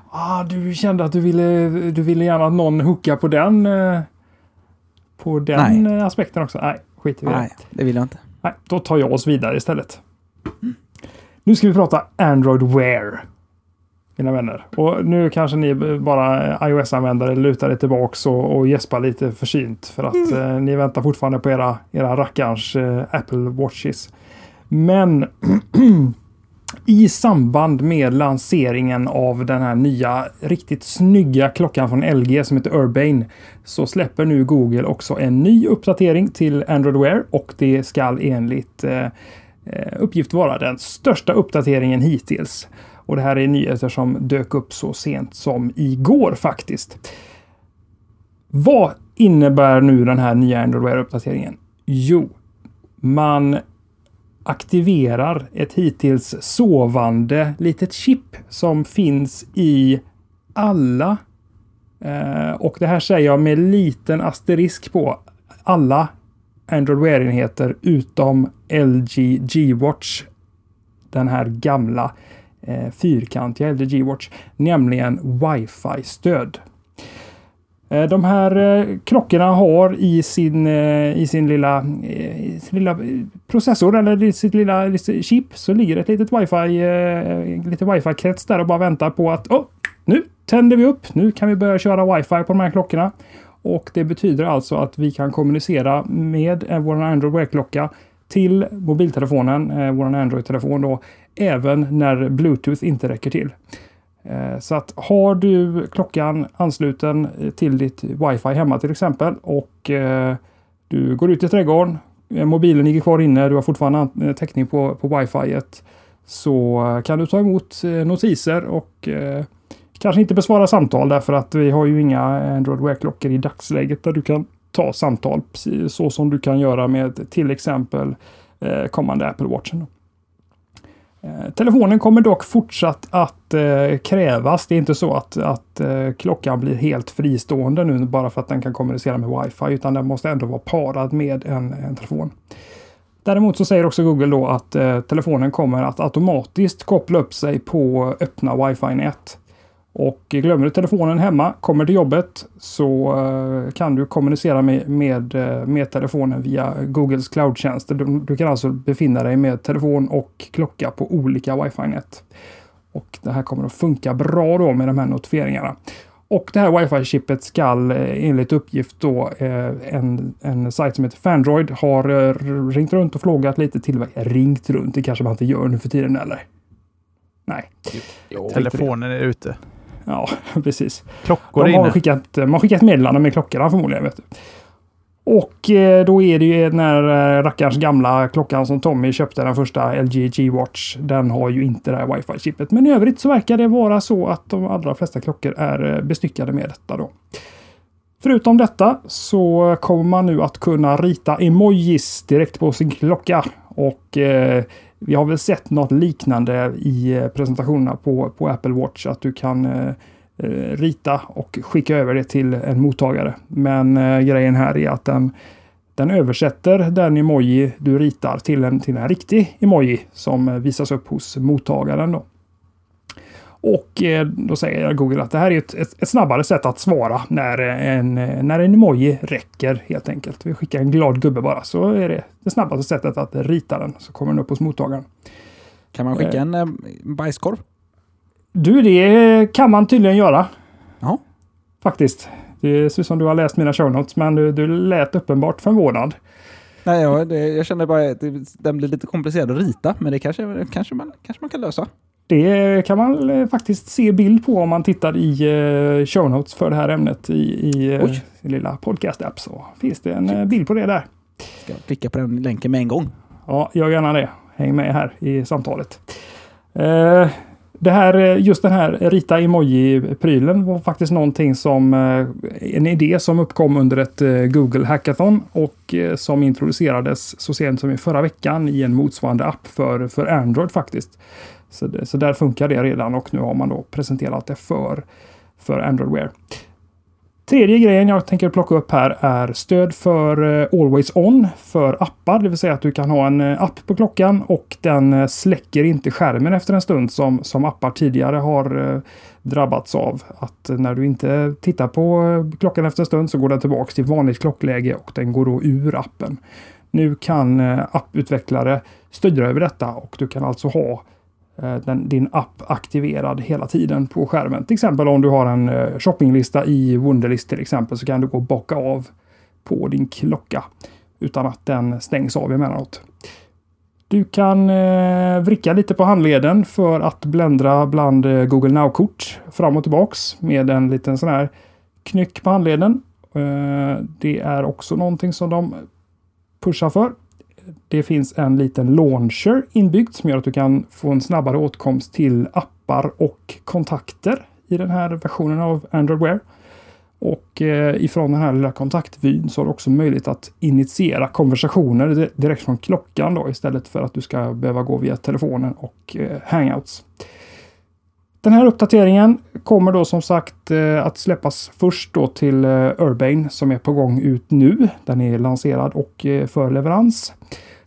S3: Ah, du kände att du ville, du ville gärna att någon hookar på den, eh, på den
S1: Nej.
S3: eh, aspekten också. Nej, skiter vi i det.
S1: Nej, det vill jag inte.
S3: Nej, då tar jag oss vidare istället. Nu ska vi prata Android Wear. Mina vänner. Och nu kanske ni bara iOS-användare lutar er tillbaks och, och gäspar lite försynt för att eh, ni väntar fortfarande på era, era rackarns eh, Apple Watches. Men i samband med lanseringen av den här nya riktigt snygga klockan från LG som heter Urbane så släpper nu Google också en ny uppdatering till Android Wear och det ska enligt eh, eh, uppgift vara den största uppdateringen hittills. Och det här är nyheter som dök upp så sent som igår faktiskt. Vad innebär nu den här nya Android Wear-uppdateringen? Jo, man aktiverar ett hittills sovande litet chip som finns i alla eh, och det här säger jag med liten asterisk på alla Android Wear-enheter utom LG G-Watch. Den här gamla eh, fyrkantiga LG G-Watch, nämligen wifi-stöd. Eh, de här eh, klockorna har i sin, eh, i sin lilla, i sin lilla processor eller i sitt lilla chip så ligger ett litet wifi, lite wifi-krets där och bara väntar på att oh, nu tänder vi upp. Nu kan vi börja köra wifi på de här klockorna. Och det betyder alltså att vi kan kommunicera med vår Android Wear-klocka till mobiltelefonen, vår Android-telefon då, även när Bluetooth inte räcker till. Eh, så att har du klockan ansluten till ditt wifi hemma till exempel och eh, du går ut i trädgården, eh, mobilen ligger kvar inne, du har fortfarande täckning på, på wifi så kan du ta emot notiser och kanske inte besvara samtal därför att vi har ju inga Android Wear-klockor i dagsläget där du kan ta samtal så som du kan göra med till exempel kommande Apple Watchen. Eh, telefonen kommer dock fortsatt att eh, krävas. Det är inte så att, att eh, klockan blir helt fristående nu bara för att den kan kommunicera med wifi, utan den måste ändå vara parad med en, en telefon. Däremot så säger också Google då att eh, telefonen kommer att automatiskt koppla upp sig på öppna wifi-nät. Och glömmer du telefonen hemma, kommer till jobbet, så eh, kan du kommunicera med, med, eh, med telefonen via Googles cloudtjänster. Du, du kan alltså befinna dig med telefon och klocka på olika wifi-nät. Och det här kommer att funka bra då med de här notifieringarna. Och det här wifi-chippet ska eh, enligt uppgift då en, en sajt som heter Fandroid har ringt runt och frågat lite till Ringt runt, det kanske man inte gör nu för tiden eller? Nej.
S1: Jo,
S2: Telefonen är ute.
S3: Ja, precis.
S2: Klockor
S3: De har
S2: inne.
S3: skickat, man har skickat meddelanden med klockorna förmodligen. Vet du. Och eh, då är det ju den här eh, rackarns gamla klockan som Tommy köpte, den första LG G-Watch. Den har ju inte det här wifi-chippet. Men i övrigt så verkar det vara så att de allra flesta klockor är eh, bestyckade med detta då. Förutom detta så kommer man nu att kunna rita emojis direkt på sin klocka. Och eh, vi har väl sett något liknande i eh, presentationerna på, på Apple Watch. Att du kan eh, eh, rita och skicka över det till en mottagare. Men eh, grejen här är att den, Den översätter den emoji du ritar till en, till en riktig emoji som eh, visas upp hos mottagaren. Då. Och eh, då säger Google att det här är ett, ett, ett, snabbare sätt att svara när en, när en emoji räcker helt enkelt. Vi skickar en glad gubbe bara så är det det snabbaste sättet att rita den så kommer den upp hos mottagaren.
S1: Kan man skicka en eh, bajskorv?
S3: Du, det kan man tydligen göra.
S1: Ja.
S3: Faktiskt. Det ser ut som du har läst mina show notes, men du, du lät uppenbart förvånad.
S1: Nej, ja, det, jag känner bara att den blir lite komplicerad att rita, men det kanske, kanske, man, kanske man kan lösa.
S3: Det kan man eh, faktiskt se bild på om man tittar i uh, show notes för det här ämnet i, i uh, lilla podcast-app. Så finns det en bild på det där.
S1: Ska jag klicka på den länken med en gång?
S3: Ja, gör gärna det. Häng med här i samtalet. Det här, just den här rita emoji-prylen var faktiskt någonting som en idé som uppkom under ett Google Hackathon och som introducerades så sent som i förra veckan i en motsvarande app för, för Android faktiskt. Så, det, så där funkar det redan och nu har man då presenterat det för, för Android Wear. Tredje grejen jag tänker plocka upp här är stöd för eh, Always On för appar, det vill säga att du kan ha en eh, app på klockan och den eh, släcker inte skärmen efter en stund som, som appar tidigare har drabbats av. Att när du inte tittar på klockan efter en stund så går den tillbaks till vanligt klockläge och den går då ur appen. Nu kan apputvecklare styra över detta och du kan alltså ha Eh, Eh, den, din app aktiverad hela tiden på skärmen. Till exempel om du har en eh, shoppinglista i Wunderlist till exempel så kan du gå och bocka av på din klocka utan att den stängs av emellanåt. Du kan eh, vricka lite på handleden för att bländra bland eh, Google Now-kort fram och tillbaks med en liten sån här knyck på handleden. Eh, det är också någonting som de pushar för det finns en liten launcher inbyggd som gör att du kan få en snabbare åtkomst till appar och kontakter i den här versionen av Android Wear. Och eh, ifrån den här lilla kontaktvyn så har du också möjlighet att initiera konversationer direkt från klockan då istället för att du ska behöva gå via telefonen och eh, hangouts. Den här uppdateringen kommer då som sagt eh, att släppas först då till eh, Urbane som är på gång ut nu. Den är lanserad och eh, för leverans.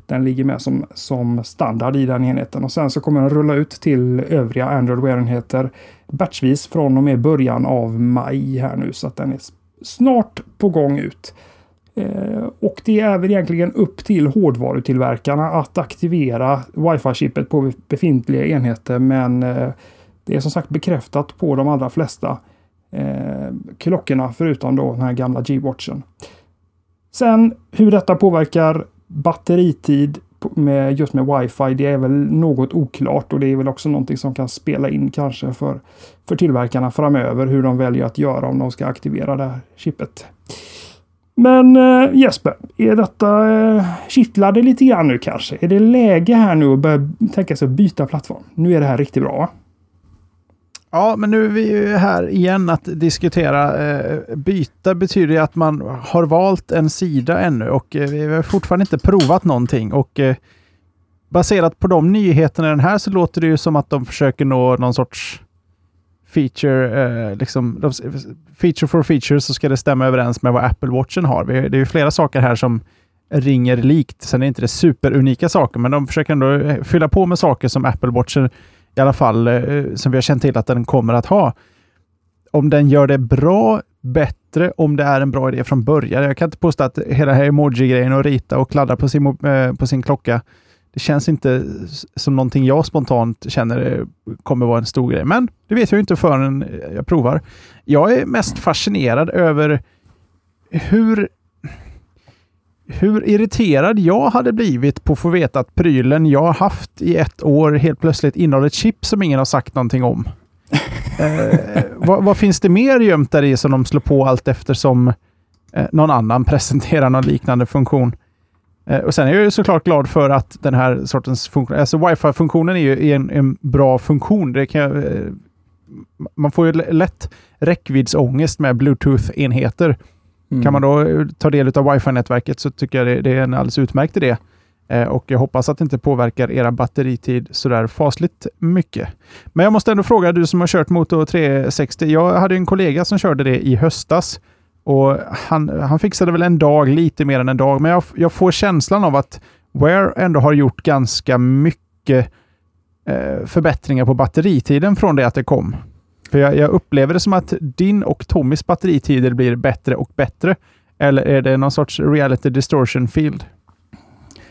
S3: Den ligger med som, som standard i den enheten och sen så kommer den rulla ut till övriga Android Wear-enheter batchvis från och med början av maj här nu så att den är snart på gång ut. och det är väl egentligen upp till hårdvarutillverkarna att aktivera wifi-chippet på befintliga enheter men det är som sagt bekräftat på de allra flesta eh, klockorna förutom då den här gamla G-watchen. Sen hur detta påverkar batteritid med just med wifi, det är väl något oklart och det är väl också någonting som kan spela in kanske för, för tillverkarna framöver hur de väljer att göra om de ska aktivera det här chippet. Men eh, Jesper, är detta eh, kittlade lite grann nu kanske? Är det läge här nu att börja tänka sig att byta plattform? Nu är det här riktigt bra.
S2: Ja, men nu är vi ju här igen att diskutera. Eh, Byta betyder ju att man har valt en sida ännu och eh, vi har fortfarande inte provat någonting. Och eh, baserat på de nyheterna i den här så låter det ju som att de försöker nå någon sorts feature, liksom, feature for feature så ska det stämma överens med vad Apple Watchen har. Det är ju flera saker här som ringer likt. Sen är det inte det superunika saker, men de försöker ändå fylla på med saker som Apple Watchen i alla fall eh, som vi har känt till att den kommer att ha. Om den gör det bra, bättre, om det är en bra idé från början. Jag kan inte påstå att hela här emoji-grejen och rita och kladda på sin, eh, på sin klocka, det känns inte som någonting jag spontant känner eh, kommer vara en stor grej. Men det vet jag inte förrän jag provar. Jag är mest fascinerad över hur hur irriterad jag hade blivit på att få veta att prylen jag haft i ett år helt plötsligt innehåller ett chip som ingen har sagt någonting om. eh, vad, vad, finns det mer gömt där i som de slår på allt eftersom eh, någon annan presenterar någon liknande funktion? Eh, och Sen är jag såklart glad för att den här sortens funktion, alltså wifi-funktionen är ju en, en bra funktion. Det kan eh, man får ju lätt räckviddsångest med bluetooth-enheter. Mm. Kan man då eh, ta del av wifi-nätverket så tycker jag det, det, är en alldeles utmärkt idé. Eh, och jag hoppas att det inte påverkar era batteritid sådär fasligt mycket. Men jag måste ändå fråga, du som har kört Moto 360. Jag hade en kollega som körde det i höstas Och han, han fixade väl en dag, lite mer än en dag, men jag, jag får känslan av att Wear ändå har gjort ganska mycket eh, förbättringar på batteritiden från det att det kom. För jag, jag, upplever det som att din och Tommys batteritider blir bättre och bättre. Eller är det någon sorts reality distortion field?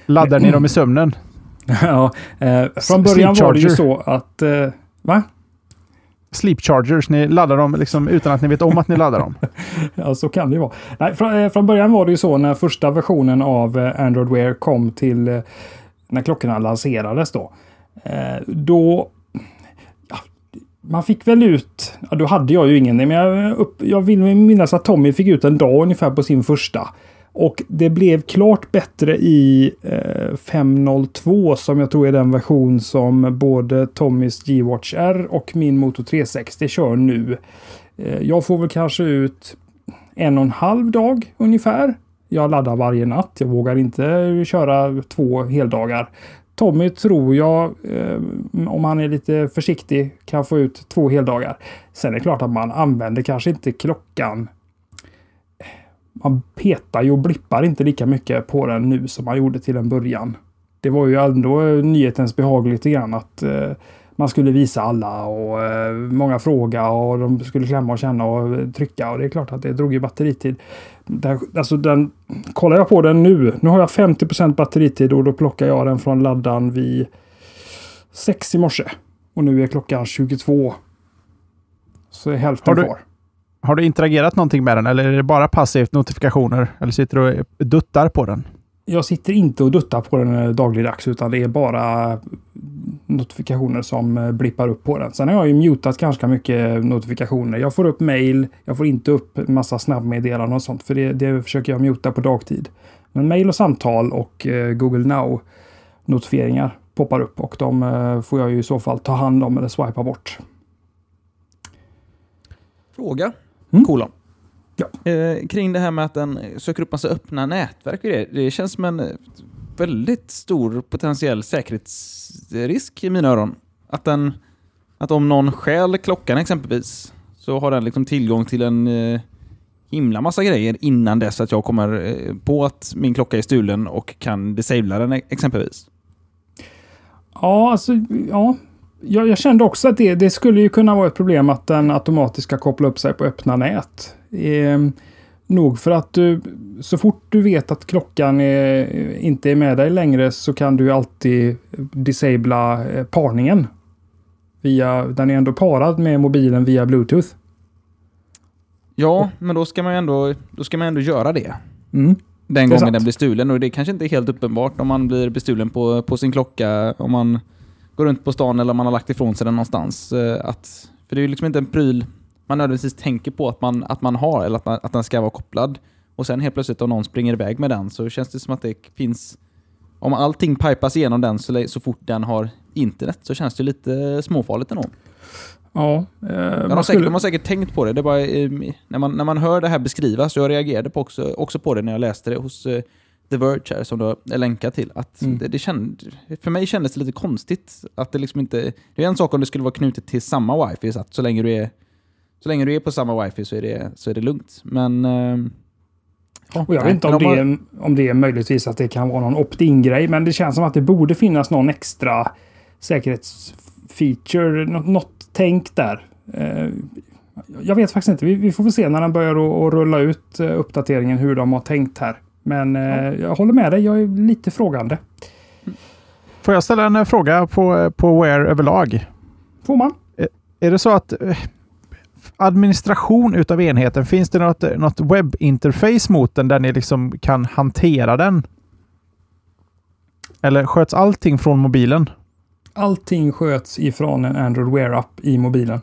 S2: Laddar ni dem i sömnen?
S3: ja, eh, från början var det ju så att... Eh, va?
S2: Sleep chargers, ni laddar dem liksom utan att ni vet om att ni laddar dem.
S3: ja, så kan det ju vara. Nej, från, eh, från, början var det ju så när första versionen av eh, Android Wear kom till eh, när klockorna lanserades då. Eh, då man fick väl ut, ja, då hade jag ju ingen, men jag, upp, jag vill minnas att Tommy fick ut en dag ungefär på sin första. Och det blev klart bättre i eh, 502 som jag tror är den version som både Tommys G-Watch R och min Moto 360 kör nu. Eh, jag får väl kanske ut en och en halv dag ungefär. Jag laddar varje natt. Jag vågar inte köra två heldagar. Tommy tror jag, eh, om han är lite försiktig, kan få ut två heldagar. Sen är det klart att man använder kanske inte klockan. Man petar ju och blippar inte lika mycket på den nu som man gjorde till en början. Det var ju ändå nyhetens behag lite grann att eh, man skulle visa alla och eh, många fråga och de skulle klämma och känna och trycka och det är klart att det drog ju batteritid. Där, alltså den, kollar jag på den nu, nu har jag 50% batteritid och då plockar jag den från laddan vid 6 i morse. Och nu är klockan 22. Så är hälften
S2: har du,
S3: kvar.
S2: Har du interagerat någonting med den eller är det bara passivt notifikationer? Eller sitter du och duttar på den?
S3: Jag sitter inte och duttar på den dagligdags utan det är bara notifikationer som eh, blippar upp på den. Sen har jag ju mutat ganska mycket notifikationer. Jag får upp mail, jag får inte upp massa snabbmeddelanden och sånt för det, det försöker jag muta på dagtid. Men mail och samtal och eh, Google Now notifieringar poppar upp och de eh, får jag ju i så fall ta hand om eller swipa bort.
S1: Fråga, mm. kolon. Ja. Eh, kring det här med att den söker upp massa öppna nätverk och det. Det känns som en väldigt stor potentiell säkerhetsrisk i mina öron. Att, den, att om någon stjäl klockan exempelvis, så har den liksom tillgång till en eh, himla massa grejer innan dess att jag kommer eh, på att min klocka är stulen och kan disabla den exempelvis.
S3: Ja, alltså, ja. Jag, jag kände också att det, det, skulle ju kunna vara ett problem att den automatiskt ska koppla upp sig på öppna nät. Eh, Nog för att du, så fort du vet att klockan är, inte är med dig längre så kan du alltid disabla eh, parningen. Via, den är ändå parad med mobilen via Bluetooth.
S1: Ja, men då ska man ju ändå, då ska man ändå göra det. Mm. Den gången den blir stulen. Och det kanske inte är helt uppenbart om man blir bestulen på, på sin klocka, om man går runt på stan eller om man har lagt ifrån sig den någonstans. Eh, att, för det är ju liksom inte en pryl man nödvändigtvis tänker på att man, att man har, eller att, man, att den ska vara kopplad. Och sen helt plötsligt om någon springer iväg med den så känns det som att det finns... Om allting pipas igenom den så, så fort den har internet så känns det lite småfarligt ändå.
S3: Ja,
S1: eh, man, har säkert, de har säkert tänkt på det. det bara, eh, när, man, när man hör det här beskrivas, jag reagerade på också, också på det när jag läste det hos eh, The Verge här, som du är länkad till. Att mm. det, det känd, för mig kändes det lite konstigt att det liksom inte... Det är en sak om det skulle vara knutet till samma wifi, så, att så länge du är så länge du är på samma wifi så är det, så är det lugnt. Men... Uh,
S3: och jag vet inte om, det är, om det är möjligtvis att det kan vara någon opt-in-grej, men det känns som att det borde finnas någon extra säkerhetsfeature, något, något tänk där. Uh, jag vet faktiskt inte. Vi, vi får väl se när den börjar att rulla ut uh, uppdateringen hur de har tänkt här. Men ja. jag håller med dig, jag är lite frågande.
S2: Får jag ställa en fråga på, på Wear överlag?
S3: Får man.
S2: Är, är det så att administration utav enheten, finns det något, något webbinterface mot den där ni liksom kan hantera den? Eller sköts allting från mobilen?
S3: Allting sköts ifrån en Android Wear-app i mobilen.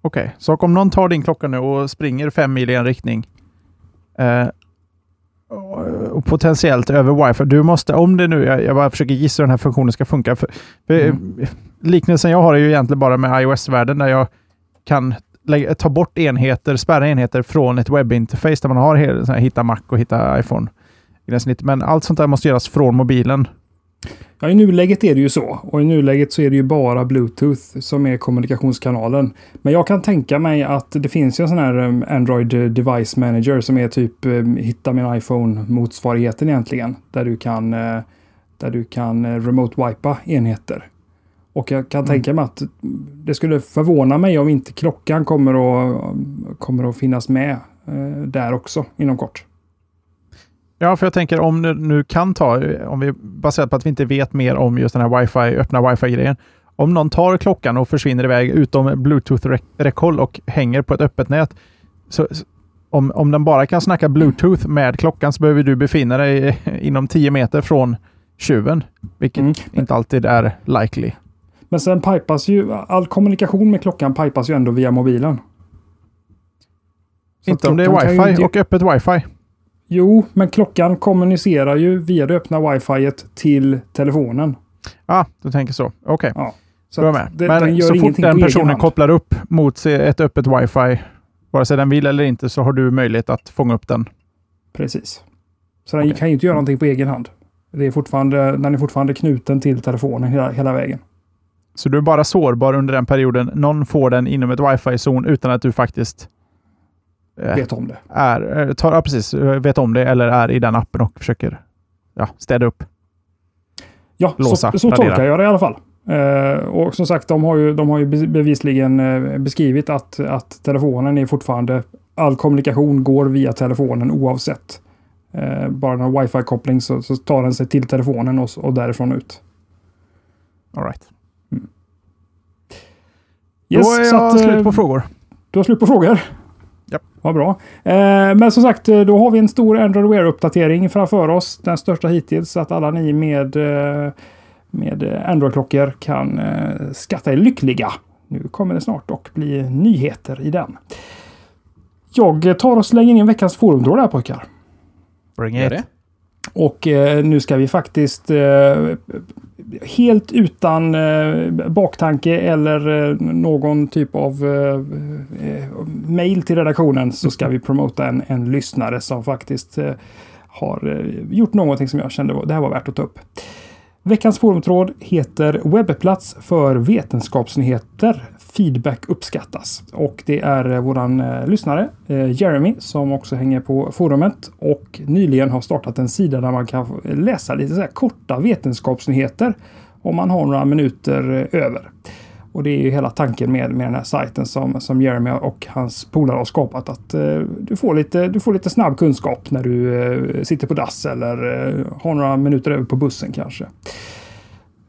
S2: Okej, okay. så om någon tar din klocka nu och springer fem mil i en riktning eh, och potentiellt över wifi. Du måste, om det nu, jag, jag bara försöker gissa hur den här funktionen ska funka. För, för mm. Liknelsen jag har är ju egentligen bara med iOS-världen där jag kan lägga, ta bort enheter, spärra enheter från ett webbinterface där man har hitta Mac och hitta iPhone. Men allt sånt där måste göras från mobilen.
S3: Ja, i nuläget är det ju så. Och i nuläget så är det ju bara Bluetooth som är kommunikationskanalen. Men jag kan tänka mig att det finns ju en sån här um, Android Device Manager som är typ um, hitta min iPhone-motsvarigheten egentligen. Där du kan, uh, där du kan remote-wipa enheter. Och jag kan mm. tänka mig att det skulle förvåna mig om inte klockan kommer att, kommer att finnas med där också inom kort.
S2: Ja, för jag tänker om du nu kan ta, om vi baserat på att vi inte vet mer om just den här wifi, öppna wifi-grejen. Om någon tar klockan och försvinner iväg utom bluetooth-räckhåll och hänger på ett öppet nät. Så, om, om den bara kan snacka bluetooth med klockan så behöver du befinna dig inom 10 meter från tjuven, vilket mm. inte alltid är likely.
S3: Men sen pipas ju, all kommunikation med klockan pipas ju ändå via mobilen.
S2: Så inte om det är wifi inte... och öppet wifi.
S3: Jo, men klockan kommunicerar ju via det öppna wifi till telefonen.
S2: Ja, ah, du tänker så. Okej. Okay. Ja. Så med. Det, men så fort den personen kopplar upp mot ett öppet wifi, vare sig den vill eller inte, så har du möjlighet att fånga upp den.
S3: Precis. Så den okay. kan ju inte göra någonting på egen hand. Det är fortfarande, den är fortfarande knuten till telefonen hela, hela vägen.
S2: Så du är bara sårbar under den perioden någon får den inom ett wifi-zon utan att du faktiskt
S3: vet om det.
S2: Är, eh, tar, ja, precis. Eh, vet om det eller är i den appen och försöker ja, städa upp.
S3: Ja, låsa, så, så tolkar jag det i alla fall. Eh, och som sagt, de har ju, de har ju bevisligen eh, beskrivit att, att telefonen är fortfarande... All kommunikation går via telefonen oavsett. Eh, bara när wifi-koppling så, så, tar den sig till telefonen och, och därifrån ut.
S2: All right. Mm. Yes, Då är jag att, slut på frågor.
S3: Du har slut på frågor? Vad bra. Eh, men som sagt, eh, då har vi en stor Android Wear-uppdatering framför oss. Den största hittills. Så att alla ni med, eh, med Android-klockor kan eh, skatta er lyckliga. Nu kommer det snart och bli nyheter i den. Jag tar och slänger in veckans forumtråd här pojkar.
S2: Bring it.
S3: Och eh, nu ska vi faktiskt eh, helt utan eh, baktanke eller eh, någon typ av eh, eh mail till redaktionen så ska vi promota en, en lyssnare som faktiskt eh, har eh, gjort någonting som jag kände det här var värt att ta upp. Veckans forumtråd heter Webbplats för vetenskapsnyheter feedback uppskattas. Och det är eh, våran eh, lyssnare eh, Jeremy som också hänger på forumet och nyligen har startat en sida där man kan läsa lite så korta vetenskapsnyheter om man har några minuter över. Och det är ju hela tanken med, med den här sajten som, som Jeremy och hans polare har skapat. Att eh, du, får lite, du får lite snabb kunskap när du eh, sitter på dass eller eh, har några minuter över på bussen kanske.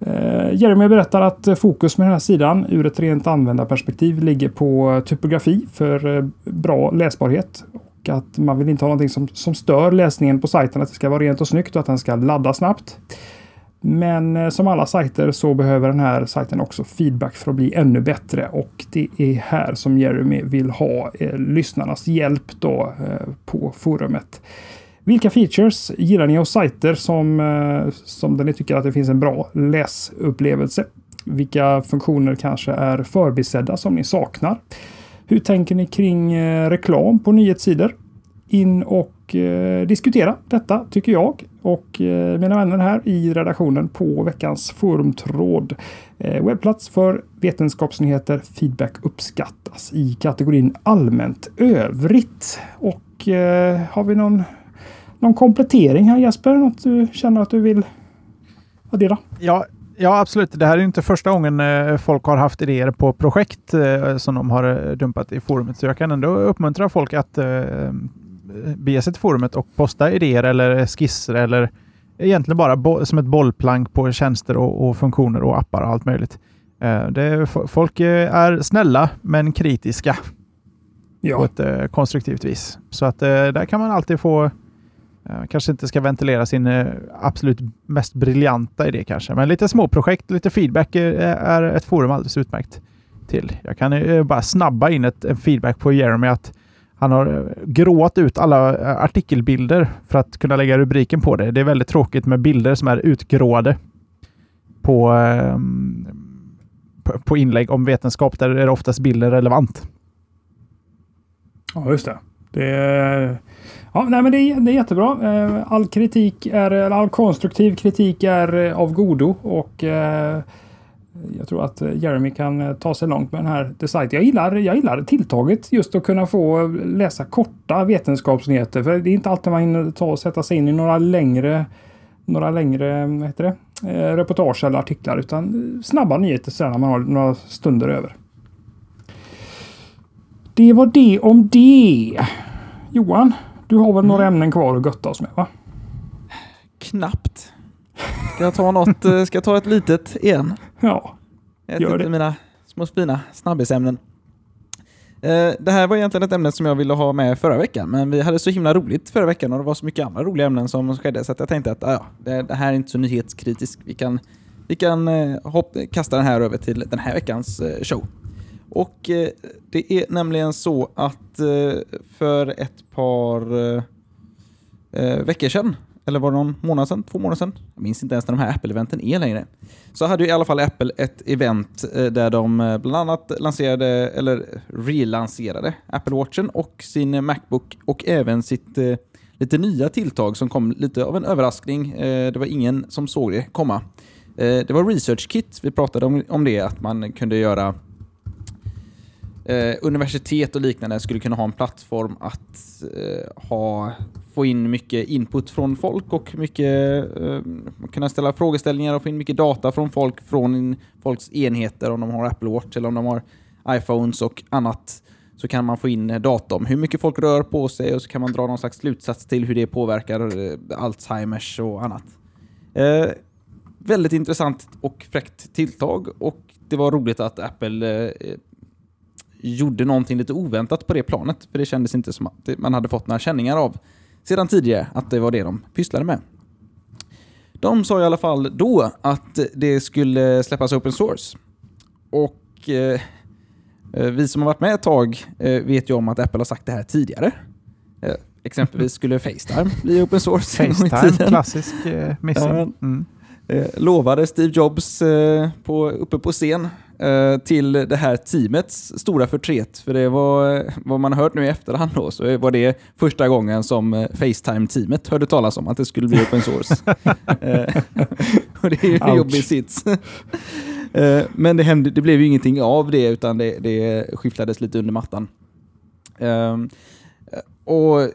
S3: Eh, Jeremy berättar att eh, fokus med den här sidan ur ett rent användarperspektiv ligger på eh, typografi för eh, bra läsbarhet. Och att man vill inte ha någonting som, som stör läsningen på sajten, att det ska vara rent och snyggt och att den ska ladda snabbt. Men eh, som alla sajter så behöver den här sajten också feedback för att bli ännu bättre och det är här som Jeremy vill ha eh, lyssnarnas hjälp då eh, på forumet. Vilka features gillar ni hos sajter som, eh, som där ni tycker att det finns en bra läsupplevelse? Vilka funktioner kanske är förbisedda som ni saknar? Hur tänker ni kring eh, reklam på nyhetssidor? In och eh, diskutera detta tycker jag och eh, mina vänner här i redaktionen på veckans forumtråd. Eh, webbplats för vetenskapsnyheter feedback uppskattas i kategorin allmänt övrigt. Och eh, har vi någon någon komplettering här Jesper? Något du känner att du vill addera?
S2: Ja, ja absolut. Det här är inte första gången eh, folk har haft idéer på projekt eh, som de har eh, dumpat i forumet. Så jag kan ändå uppmuntra folk att bege sig till forumet och posta idéer eller skisser eller egentligen bara som ett bollplank på tjänster och, och funktioner och appar och allt möjligt. Det, folk är snälla men kritiska ja. på ett konstruktivt vis. Så att där kan man alltid få Eh, kanske inte ska ventilera sin eh, absolut mest briljanta idé kanske, men lite småprojekt, lite feedback är, ett forum alldeles utmärkt till. Jag kan eh, bara snabba in ett, en feedback på Jeremy att han har gråat ut alla artikelbilder för att kunna lägga rubriken på det. Det är väldigt tråkigt med bilder som är utgråade på, på, inlägg om vetenskap. Där är oftast bilder relevant.
S3: Ja, just det. Det, ja, nej, men det, är, det är jättebra. Eh, all kritik är, all konstruktiv kritik är eh, av godo och eh, jag tror att Jeremy kan ta sig långt med den här designen. Jag gillar, jag gillar tilltaget just att kunna få läsa korta vetenskapsnyheter. För det är inte alltid man hinner ta och sätta sig in i några längre några längre vad heter det, reportage eller artiklar utan snabba nyheter när man har några stunder över. Det var det om det. Johan, du har väl några mm. ämnen kvar att götta oss med va?
S1: Knappt. Ska jag ta något? Eh, ska jag ta ett litet igen?
S3: Ja,
S1: jag gör det. mina små fina snabbisämnen. Eh, det här var egentligen ett ämne som jag ville ha med förra veckan, men vi hade så himla roligt förra veckan och det var så mycket andra roliga ämnen som skedde, så jag tänkte att ja, det, här är inte så nyhetskritiskt. Vi kan, vi kan eh, hopp, kasta den här över till den här veckans show. Och eh, det är nämligen så att eh, för ett par eh, eh, veckor sedan, eller var det någon månad sedan? Två månader sedan? Jag minns inte ens när de här Apple-eventen är längre. Så hade ju i alla fall Apple ett event eh, där de eh, bland annat lanserade, eller relanserade Apple Watchen och sin Macbook och även sitt lite nya tilltag som kom lite av en överraskning. Det var ingen som såg det komma. Det var Research Kit. Vi pratade om det, att man kunde göra eh, universitet och liknande skulle kunna ha en plattform att eh, ha, få in mycket input från folk och mycket, eh, kunna ställa frågeställningar och få in mycket data från folk, från folks enheter, om de har Apple Watch eller om de har iPhones och annat så kan man få in eh, data om hur mycket folk rör på sig och så kan man dra någon slags slutsats till hur det påverkar eh, Alzheimers och annat. Eh, väldigt intressant och fräckt tilltag och det var roligt att Apple eh, gjorde någonting lite oväntat på det planet. För det kändes inte som att man hade fått några känningar av sedan tidigare att det var det de pysslade med. De sa i alla fall då att det skulle släppas open source. Och eh, eh vi som har varit med ett tag eh, vet ju om att Apple har sagt det här tidigare. Eh, exempelvis skulle Facetime bli open source.
S2: Facetime, klassisk eh, missing. Mm.
S1: Eh, lovade Steve Jobs eh, på, uppe på scen till det här teamets stora förtret. För det var vad man har hört nu i efterhand då, så var det första gången som Facetime-teamet hörde talas om att det skulle bli open source. och det är ju en jobbig sits. Men det, hände, det blev ju ingenting av det, utan det, det skifflades lite under mattan. Ehm, och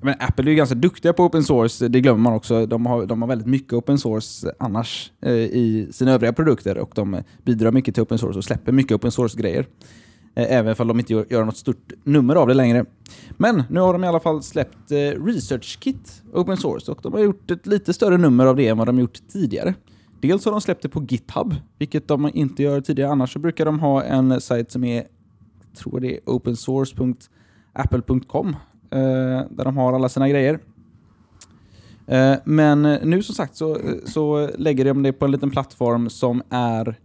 S1: men Apple är ju ganska duktiga på open source, det glömmer man också. De har, de har väldigt mycket open source annars eh, i sina övriga produkter och de bidrar mycket till open source och släpper mycket open source-grejer. Eh, även om de inte gör, gör något stort nummer av det längre. Men nu har de i alla fall släppt eh, Research Kit open source och de har gjort ett lite större nummer av det än vad de gjort tidigare. Dels har de släppt det på GitHub, vilket de inte gör tidigare. Annars så brukar de ha en sajt som är, jag tror det är opensource.apple.com Eh, där de har alla sina grejer. Eh, men nu som sagt så, så lägger de det på en liten plattform som är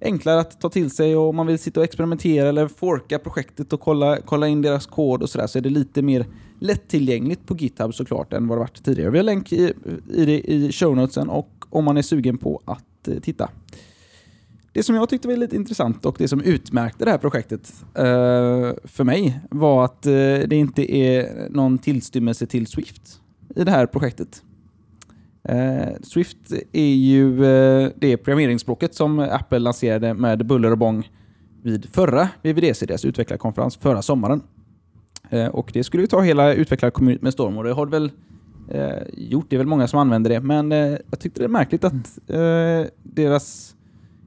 S1: enklare att ta till sig och om man vill sitta och experimentera eller forka projektet och kolla, kolla in deras kod och sådär så är det lite mer lättillgängligt på GitHub såklart än vad det varit tidigare. Vi har länk i, i det i show notesen och om man är sugen på att eh, titta. Det som jag tyckte var lite intressant och det som utmärkte det här projektet uh, för mig var att uh, det inte är någon tillstymmelse till Swift i det här projektet. Uh, Swift är ju det programmeringsspråket som Apple lanserade med buller och bång vid förra VVDC, deras utvecklarkonferens, förra sommaren. och det skulle ju ta hela utvecklarkommunen med storm och det har det väl gjort. Det är väl många som använder det, men jag tyckte det är märkligt att deras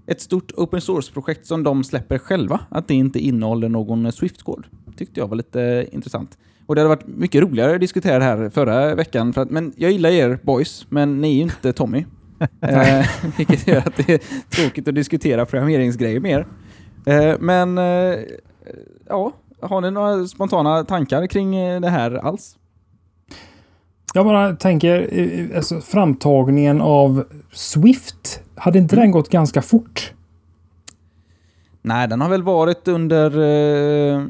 S1: ett stort open source-projekt som de släpper själva, att det inte innehåller någon Swift-kod. tyckte jag var lite intressant. Och det hade varit mycket roligare att diskutera det här förra veckan, för att, men jag gillar er boys, men ni är ju inte Tommy. eh, vilket gör att det är tråkigt att diskutera programmeringsgrejer mer. Eh, men eh, ja, har ni några spontana tankar kring eh, det här alls?
S3: Jag bara tänker, alltså, framtagningen av Swift, hade inte mm. den gått ganska fort?
S1: Nej, den har väl varit under... Eh,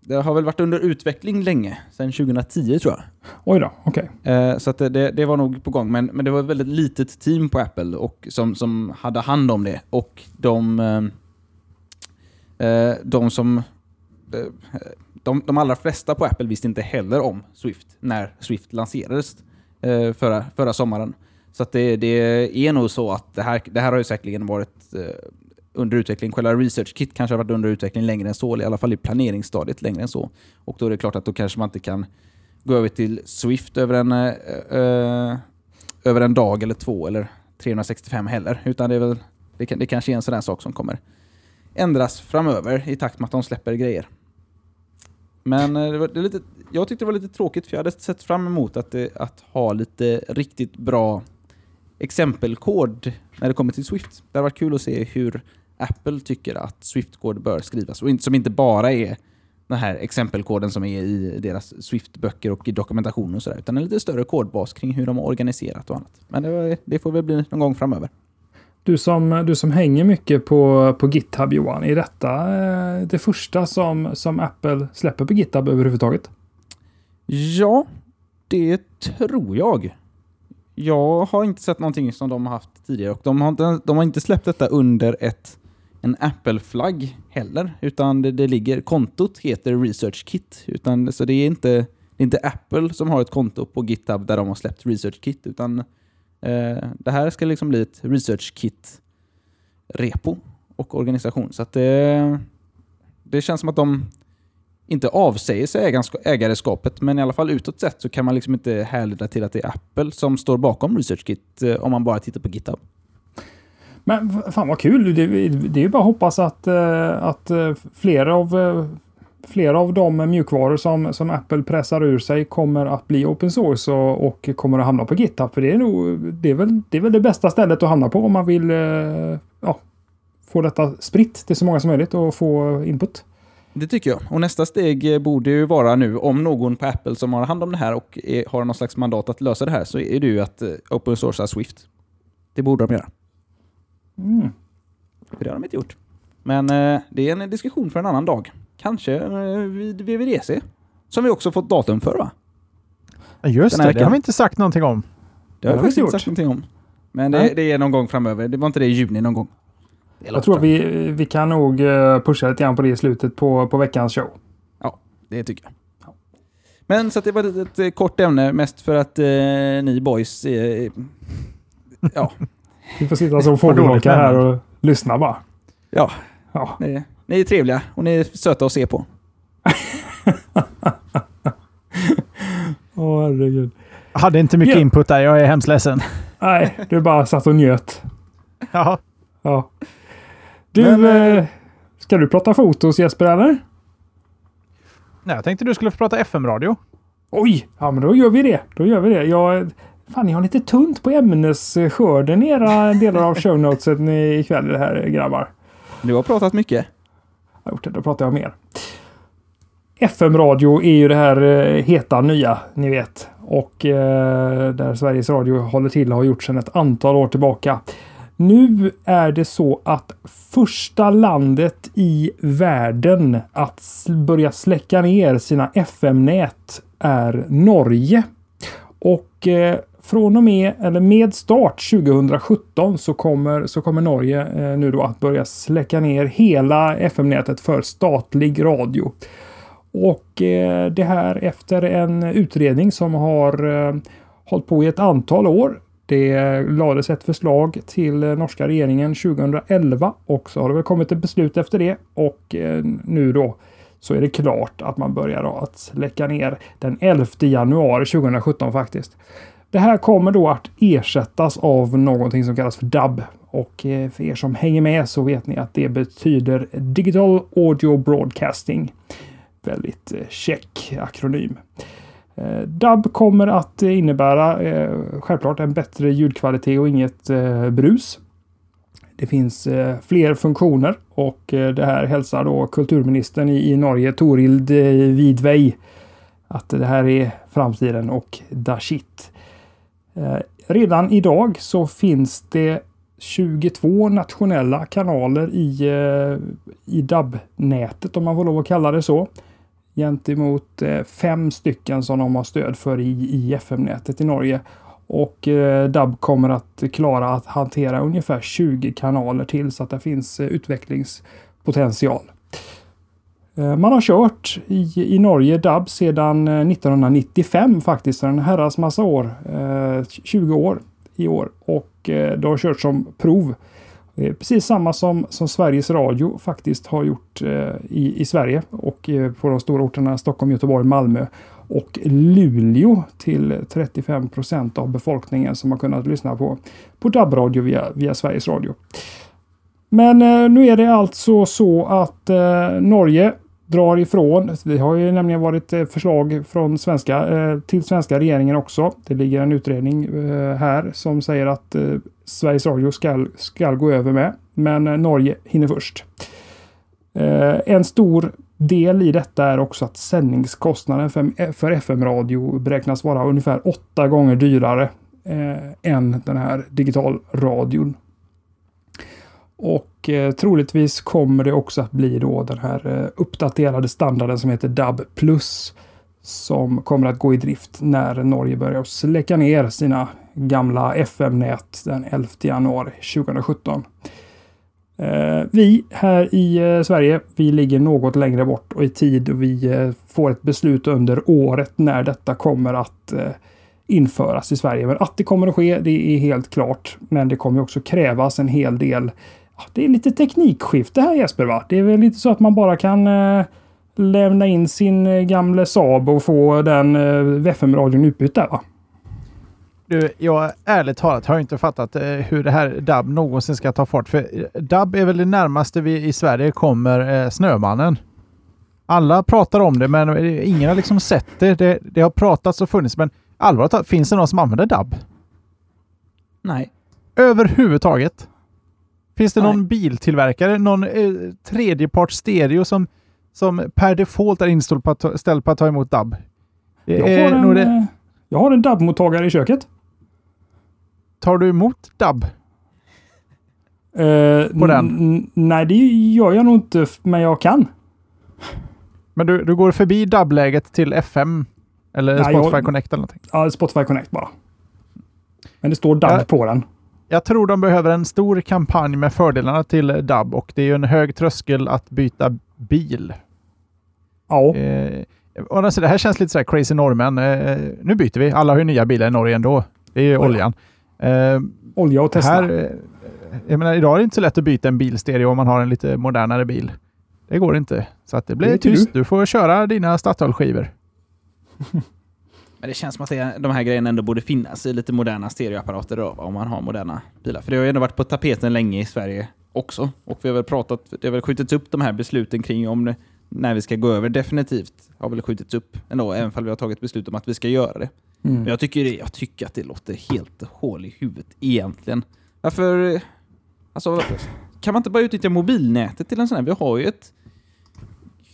S1: det har väl varit under utveckling länge, sedan 2010 tror jag.
S3: Oj då, okej.
S1: Okay. Eh, så det, det, var nog på gång, men, men det var ett väldigt litet team på Apple och, som, som hade hand om det. Och de, de som de, de allra flesta på Apple visste inte heller om Swift när Swift lanserades eh, förra, förra sommaren. Så att det, det är nog så att det här, det här har ju säkerligen varit eh, under utveckling. Själva Research Kit kanske har varit under utveckling längre än så, eller i alla fall i planeringsstadiet längre än så. Och då är det klart att då kanske man inte kan gå över till Swift över en, eh, eh över en dag eller två eller 365 heller. Utan det, är väl, det, kan, det kanske är en sån där sak som kommer ändras framöver i takt med att de släpper grejer. Men eh, det var, det lite, jag tyckte det var lite tråkigt för jag hade sett fram emot att, det, att ha lite riktigt bra exempelkod när det kommer till Swift. Det hade varit kul att se hur Apple tycker att Swift-kod bör skrivas och som inte bara är den här exempelkoden som är i deras Swift-böcker och i dokumentation och sådär, utan en lite större kodbas kring hur de har organiserat och annat. Men det, det får väl bli någon gång framöver.
S3: Du som, du som hänger mycket på, på GitHub Johan, är detta eh, det första som, som Apple släpper på GitHub överhuvudtaget?
S1: Ja, det tror jag. Jag har inte sett någonting som de har haft tidigare och de har inte, de har inte släppt detta under ett, en Apple-flagg heller, utan det, det, ligger, kontot heter Research Kit, utan, så det är inte, det är inte Apple som har ett konto på GitHub där de har släppt Research Kit, utan eh, det här ska liksom bli ett Research Kit-repo och organisation. Så att det, det känns som att de inte avsäger sig ägarskapet, men i alla fall utåt sett så kan man liksom inte härleda till att det är Apple som står bakom ResearchKit eh, om man bara tittar på GitHub.
S3: Men fan vad kul! Det, det är ju bara att hoppas att, eh, att eh, flera av flera av de mjukvaror som, som Apple pressar ur sig kommer att bli open source och, och kommer att hamna på GitHub. För det är, nog, det, är väl, det är väl det bästa stället att hamna på om man vill ja, få detta spritt till så många som möjligt och få input.
S1: Det tycker jag. Och nästa steg eh, borde ju vara nu, om någon på Apple som har hand om det här och är, har någon slags mandat att lösa det här, så är det ju att uh, open sourca Swift. Det borde de göra.
S3: Mm.
S1: För det har de inte gjort. Men uh, det är en diskussion för en annan dag. Kanske uh, vid VVDC. Som vi också fått datum för va?
S2: Just det, det har vi inte sagt någonting om.
S1: Det har vi faktiskt inte sagt någonting om. Men det, det, är någon gång framöver. Det var inte det i juni någon gång.
S3: Jag tror vi, vi kan nog eh, pusha lite grann på det i slutet på, på veckans show.
S1: Ja, det tycker jag. Ja. Men så att det var ett, ett, ett, kort ämne, mest för att eh, ni boys... Eh, ja.
S3: Vi får sitta som fågelholkar här och lyssna bara.
S1: Ja. ja. Ni, ni är trevliga och ni är söta att se på.
S3: Åh oh, herregud.
S2: Jag hade inte mycket ja. input där, jag är hemskt ledsen.
S3: Nej, du bara satt och njöt.
S2: Ja.
S3: Ja. Du, Men, eh, ska du prata fotos Jesper eller?
S2: Nej, jag tänkte du skulle få prata FM-radio.
S3: Oj! Ja, men då gör vi det. Då gör vi det. Jag, fan, ni har lite tunt på ämnesskörden i era delar av shownotesen ikväll det här grabbar.
S1: Du har pratat mycket.
S3: Jag har gjort det. Då pratar jag mer. FM-radio är ju det här eh, heta nya, ni vet. Och eh, där Sveriges Radio håller till och har gjort sedan ett antal år tillbaka. Nu är det så att första landet i världen att börja släcka ner sina FM-nät är Norge. Och eh, från och med, eller med start 2017 så kommer, så kommer Norge eh, nu då att börja släcka ner hela FM-nätet för statlig radio. Och eh, det här efter en utredning som har eh, hållit på i ett antal år det lades ett förslag till norska regeringen 2011 och så har det väl kommit ett beslut efter det och eh, nu då så är det klart att man börjar att läcka ner den 11 januari 2017 faktiskt. Det här kommer då att ersättas av någonting som kallas för DAB och eh, för er som hänger med så vet ni att det betyder Digital Audio Broadcasting. Väldigt eh, check akronym. Eh, DAB kommer att eh, innebära eh, självklart en bättre ljudkvalitet och inget eh, brus. Det finns eh, fler funktioner och det här hälsar då kulturministern i, Norge, Torild Vidvei, att det här är framtiden och da shit. Redan idag så finns det 22 nationella kanaler i, i DAB-nätet om man får lov att kalla det så gentemot eh, fem stycken som de har stöd för i, i FM-nätet i Norge. Och eh, DAB kommer att klara att hantera ungefär 20 kanaler till så att det finns eh, utvecklingspotential. Eh, man har kört i, i Norge DAB sedan eh, 1995 faktiskt, så en herrans massa år. Eh, 20 år i år. Och det har kört som prov. Eh, precis samma som, som Sveriges Radio faktiskt har gjort eh, i, i Sverige och eh, på de stora orterna Stockholm, Göteborg, Malmö och Luleå till 35 procent av befolkningen som har kunnat lyssna på, på DAB-radio via, via Sveriges Radio. Men eh, nu är det alltså så att eh, Norge drar ifrån. Det har ju nämligen varit eh, förslag från svenska, eh, till svenska regeringen också. Det ligger en utredning eh, här som säger att Sveriges Radio ska, ska gå över med. Men Norge hinner först. en stor del i detta är också att sändningskostnaden för, för FM-radio beräknas vara ungefär åtta gånger dyrare än den här digitalradion. Och eh, troligtvis kommer det också att bli då den här eh, uppdaterade standarden som heter DAB+. Som kommer att gå i drift när Norge börjar släcka ner sina gamla FM-nät den 11 januari 2017. Eh, vi här i eh, Sverige, vi ligger något längre bort och i tid och vi eh, får ett beslut under året när detta kommer att eh, införas i Sverige. Men att det kommer att ske, det är helt klart. Men det kommer också krävas en hel del. Det är lite teknikskifte här Jesper, va? Det är väl lite så att man bara kan lämna in sin gamla Saab och få den FM-radion utbytt där, va?
S2: Du, jag ärligt talat har inte fattat eh, hur det här DAB någonsin ska ta fart. För eh, DAB är väl det närmaste vi i Sverige kommer eh, Snömannen. Alla pratar om det, men ingen har liksom sett det. Det, det har pratats och funnits, men allvarligt talat, finns det någon som använder DAB?
S1: Nej.
S2: Överhuvudtaget? Finns det Nej. någon biltillverkare, någon eh, tredjeparts stereo som, som per default är inställd på att, ställd på att ta emot DAB?
S3: Jag har, en, det... jag har en DAB-mottagare i köket.
S2: Tar du emot dubb?
S3: Uh, på den? Nej, det gör jag nog inte, men jag kan.
S2: Men du, du går förbi dubbläget till FM? Eller nej, Spotify jag, Connect eller någonting?
S3: Ja, Spotify Connect bara. Men det står dubb jag, på den.
S2: Jag tror de behöver en stor kampanj med fördelarna till dubb och det är ju en hög tröskel att byta bil.
S3: Ja.
S2: Eh, alltså, det här känns lite så crazy norrmän. Eh, nu byter vi. Alla har ju nya bilar i Norge ändå. Det är ju oh, oljan.
S3: Eh, Olja och Tesla. Här,
S2: eh, jag menar, idag är det inte så lätt att byta en bilstereo om man har en lite modernare bil. Det går inte. Så att det blir det tyst. Du. du får köra dina Statoil-skivor.
S1: Men det känns som att det, de här grejerna ändå borde finnas i lite moderna stereoapparater då, om man har moderna bilar. För det har ju ändå varit på tapeten länge i Sverige också. Och vi har väl pratat, det har väl skjutits upp de här besluten kring om det, när vi ska gå över definitivt. Har väl skjutits upp ändå, även om vi har tagit beslut om att vi ska göra det. Mm. Men jag tycker, jag tycker att det låter helt hål i huvudet egentligen. Varför... Alltså, kan man inte bara utnyttja mobilnätet till en sån här? Vi har ju ett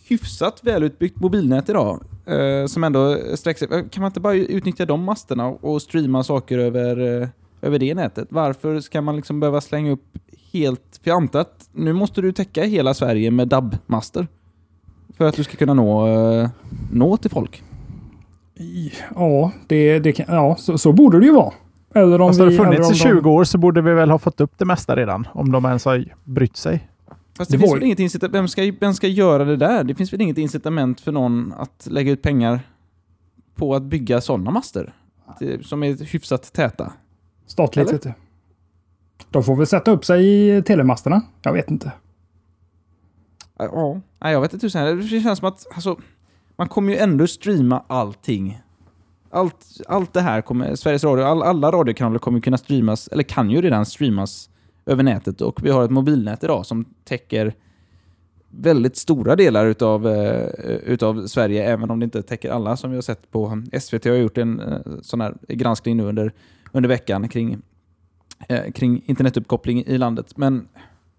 S1: hyfsat välutbyggt mobilnät idag. Eh, som ändå sträcker sig. Kan man inte bara utnyttja de masterna och streama saker över, eh, över det nätet? Varför ska man liksom behöva slänga upp helt... För jag antar att nu måste du täcka hela Sverige med DAB-master. För att du ska kunna nå, eh, nå till folk.
S3: Ja, det, det kan, ja så, så borde det ju vara.
S2: Eller om Fast vi, det funnits i 20 de... år så borde vi väl ha fått upp det mesta redan, om de ens har brytt sig.
S1: Fast det, det finns väl inget incitament, vem ska, vem ska göra det där? Det finns väl inget incitament för någon att lägga ut pengar på att bygga sådana master? Som är hyfsat täta.
S3: Statligt vet du. De får väl sätta upp sig i telemasterna. Jag vet inte.
S1: Ja, jag vet inte hur det känns som att alltså, man kommer ju ändå streama allting. Allt, allt det här kommer, Sveriges Radio, all, alla radiokanaler kommer kunna streamas, eller kan ju redan streamas över nätet och vi har ett mobilnät idag som täcker väldigt stora delar utav, uh, utav Sverige, även om det inte täcker alla som vi har sett på SVT har gjort en uh, sån här granskning nu under, under veckan kring, uh, kring internetuppkoppling i landet. Men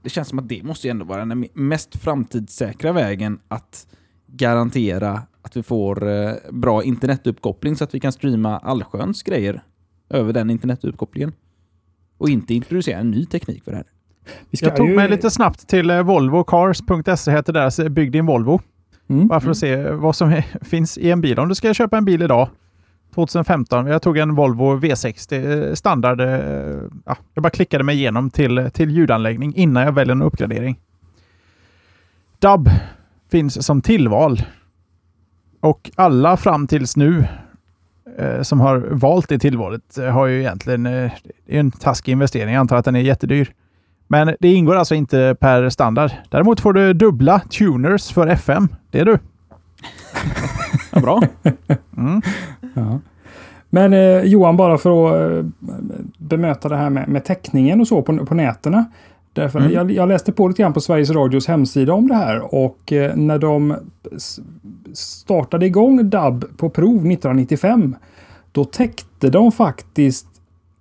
S1: det känns som att det måste ju ändå vara den mest framtidssäkra vägen att garantera att vi får bra internetuppkoppling så att vi kan streama allsköns grejer över den internetuppkopplingen. Och inte introducera en ny teknik för det här.
S2: Jag tog ju... mig lite snabbt till eh, Volvo Cars.se heter deras Bygg din Volvo. Mm. Bara för att se vad som är, finns i en bil. Om du ska köpa en bil idag, 2015. Jag tog en Volvo V60 eh, standard. Ja, jag bara klickade mig igenom till, till ljudanläggning innan jag väljer en uppgradering. DAB finns som tillval. Och alla fram tills nu eh, som har valt det tillvalet eh, har ju egentligen eh, en taskig investering. Jag antar att den är jättedyr. Men det ingår alltså inte per standard. Däremot får du dubbla tuners för FM. Det är du.
S1: Ja, bra.
S2: Mm.
S3: Ja. Men eh, Johan, bara för att eh, bemöta det här med, med täckningen och så på, på nätterna. Därför
S1: Mm.
S3: jag, jag läste på lite grann på Sveriges Radios hemsida om det här och eh, när de startade igång DAB på prov 1995 då täckte de faktiskt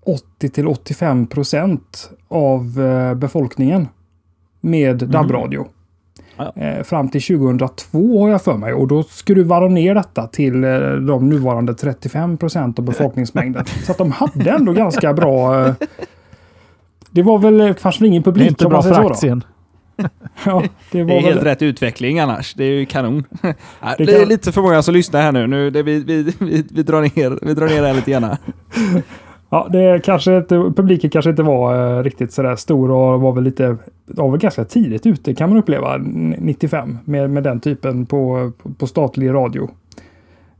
S3: 80 till 85 procent av eh, befolkningen med DAB-radio.
S1: Ja,
S3: Eh, fram till 2002 har jag för mig och då skruvar de ner detta till eh, de nuvarande 35 procent av befolkningsmängden. Så att de hade ändå ganska bra... Det var väl eh, kanske ingen
S2: Det är
S3: publik
S2: inte
S3: om
S2: bra för aktien.
S3: Ja, det
S1: Det
S3: var
S1: är helt
S3: väl,
S1: rätt utveckling annars. Det är ju kanon.
S3: Det
S1: det är lite för många som lyssnar här nu. nu det, vi, vi, vi, vi, drar ner, vi drar ner det här lite grann.
S3: ja, det kanske inte, publiken kanske inte var eh, riktigt sådär stor och var väl lite var väl ganska tidigt ute kan man uppleva n- 95 med, med den typen på, på statlig radio.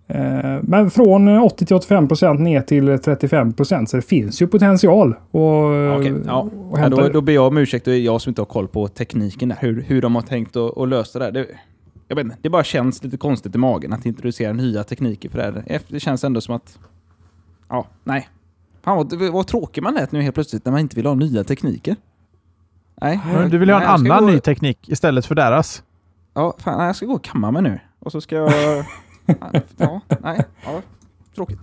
S3: Eh, Men från 80 till 85 procent ner till 35 procent så det finns ju potential. Och,
S1: Okej, ja.
S3: och
S1: Ja, då, då ber jag om ursäkt, det är jag som inte har koll på tekniken där. Hur, hur de har tänkt att, att lösa det. här. det. Jag vet inte, det bara känns lite konstigt i magen att introducera nya tekniker för det här. Efter- Det känns ändå som att... Ja, nej. Fan vad, vad tråkig man lät nu helt plötsligt när man inte vill ha nya tekniker. Nej.
S2: Men Du vill ju ha en annan
S1: gå-
S2: ny teknik istället för deras.
S1: Ja, fan, jag ska gå och kamma mig nu. Och så ska jag... ja, nej. Ja, tråkigt.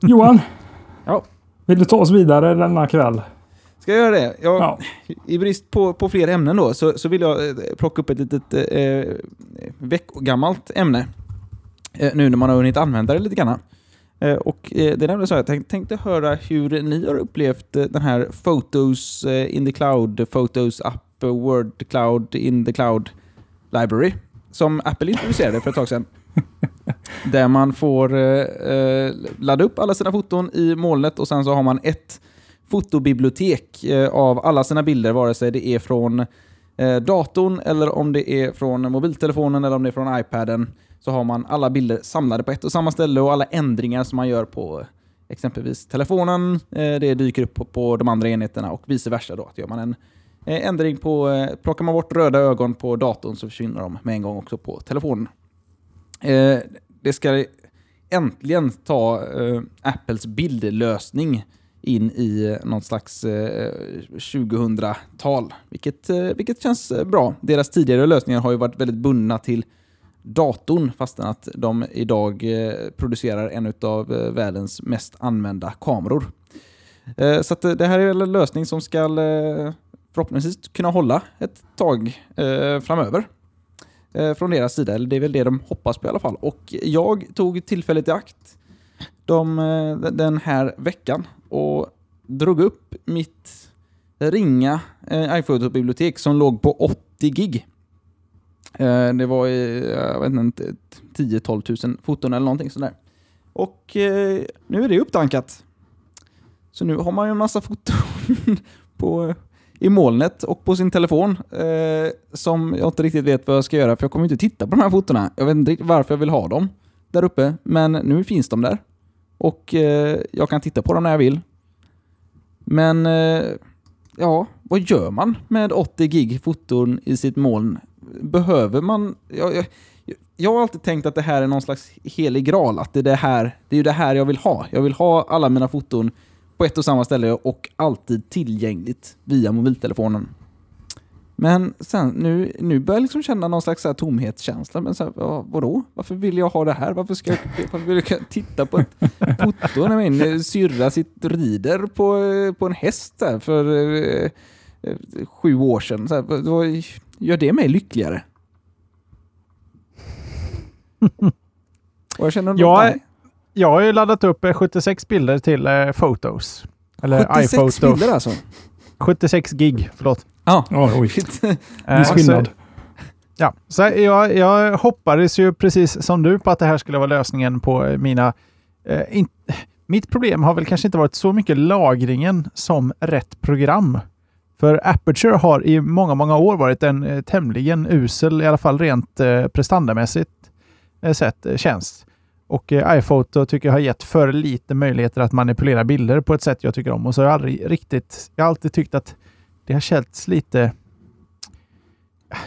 S3: Johan!
S1: Ja.
S3: Vill du ta oss vidare denna kväll?
S1: Ska jag göra det? Jag,
S3: Ja.
S1: I brist på, på fler ämnen då, så, så vill jag eh, plocka upp ett litet eh, veckogammalt ämne. Eh, nu när man har hunnit använda det lite grann. Eh, och eh, det är nämligen så jag tänk, tänkte höra hur ni har upplevt eh, den här Photos eh, in the Cloud, Photos App, eh, Word Cloud in the Cloud Library. Som Apple introducerade för ett tag sedan. Där man får eh, eh, ladda upp alla sina foton i molnet och sen så har man ett fotobibliotek eh, av alla sina bilder, vare sig det är från eh, datorn eller om det är från mobiltelefonen eller om det är från iPaden. Så har man alla bilder samlade på ett och samma ställe och alla ändringar som man gör på exempelvis telefonen, eh, det dyker upp på, på de andra enheterna och vice versa. Då. Att gör man en eh, Eh, ändring på, eh, plockar man bort röda ögon på datorn så försvinner de med en gång också på telefonen. Eh, det ska äntligen ta Apples bildlösning in i någon något slags 2000-tal, vilket, vilket känns bra. Deras tidigare lösningar har ju varit väldigt bundna till datorn, fastän att de idag producerar en av världens mest använda kameror. Så att det här är väl en lösning som ska förhoppningsvis kunna hålla ett tag eh, framöver eh, från deras sida. Eller det är väl det de hoppas på i alla fall. Och jag tog tillfället i akt de, eh, den här veckan och drog upp mitt ringa eh, iPhoto-bibliotek som låg på 80 gig. Eh, det var i, jag vet inte, 10-12 000 foton eller någonting sådär. Och eh, nu är det upptankat. Så nu har man ju en massa foton på, eh, i molnet och på sin telefon eh, som jag inte riktigt vet vad jag ska göra för jag kommer inte titta på de här fotona. Jag vet inte riktigt varför jag vill ha dem där uppe, men nu finns de där. Och eh, jag kan titta på dem när jag vill. Men eh, ja, vad gör man med 80 gig foton i sitt moln? Behöver man... Jag, jag, jag har alltid tänkt att det här är någon slags helig graal, att det är det här, det är det här jag vill ha. Jag vill ha alla mina foton på ett och samma ställe och alltid tillgängligt via mobiltelefonen. Men sen, nu, nu börjar jag liksom känna någon slags så här tomhetskänsla. Men så här, ja, vadå? Varför vill jag ha det här? Varför ska jag, varför vill jag titta på ett foto när min syrra sitter rider på, på en häst där för eh, sju år sedan? Så här, vad- gör det mig lyckligare? Och jag känner nej.
S2: Jag har ju laddat upp eh, 76 bilder till eh, Photos. Eller
S1: 76
S2: iPhoto.
S1: bilder alltså?
S2: 76 gig, förlåt.
S1: Ja,
S3: Ja, oj.
S1: shit.
S2: Eh,
S3: Viss
S2: så-
S3: skillnad.
S2: Ja, så jag, jag hoppades ju precis som du på att det här skulle vara lösningen på eh, mina... Eh, in, mitt problem har väl kanske inte varit så mycket lagringen som rätt program. För Aperture har i många, många år varit en eh, tämligen usel, i alla fall rent eh, prestandamässigt eh, sett, eh, tjänst. Och eh, iPhoto tycker jag har gett för lite möjligheter att manipulera bilder på ett sätt jag tycker om. Och så har jag aldrig riktigt, jag har alltid tyckt att det har känts lite,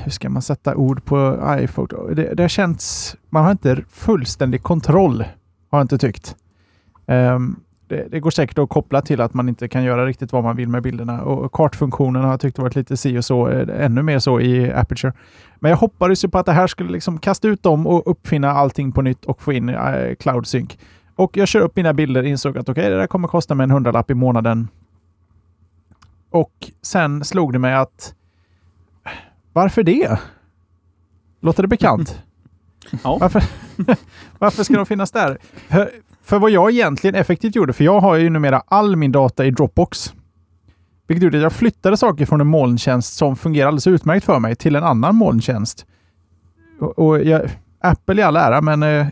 S2: hur ska man sätta ord på iPhoto? Det, det har känts, man har inte fullständig kontroll, har jag inte tyckt. Um, det, det går säkert att koppla till att man inte kan göra riktigt vad man vill med bilderna. Och kartfunktionen har jag tyckt varit lite si och så, eh, ännu mer så i Aperture. Men jag hoppades ju på att det här skulle liksom kasta ut dem och uppfinna allting på nytt och få in eh, Cloud Sync. Och jag kör upp mina bilder och insåg att okej, okay, det där kommer kosta mig en hundralapp i månaden. Och sen slog det mig att varför det? Låter det bekant?
S1: Ja.
S2: Varför, varför ska de finnas där? För, vad jag egentligen effektivt gjorde, för jag har ju numera all min data i Dropbox. Vilket gjorde att jag flyttade saker från en molntjänst som fungerar alldeles utmärkt för mig till en annan molntjänst. Och, och jag, Apple i all ära, men eh,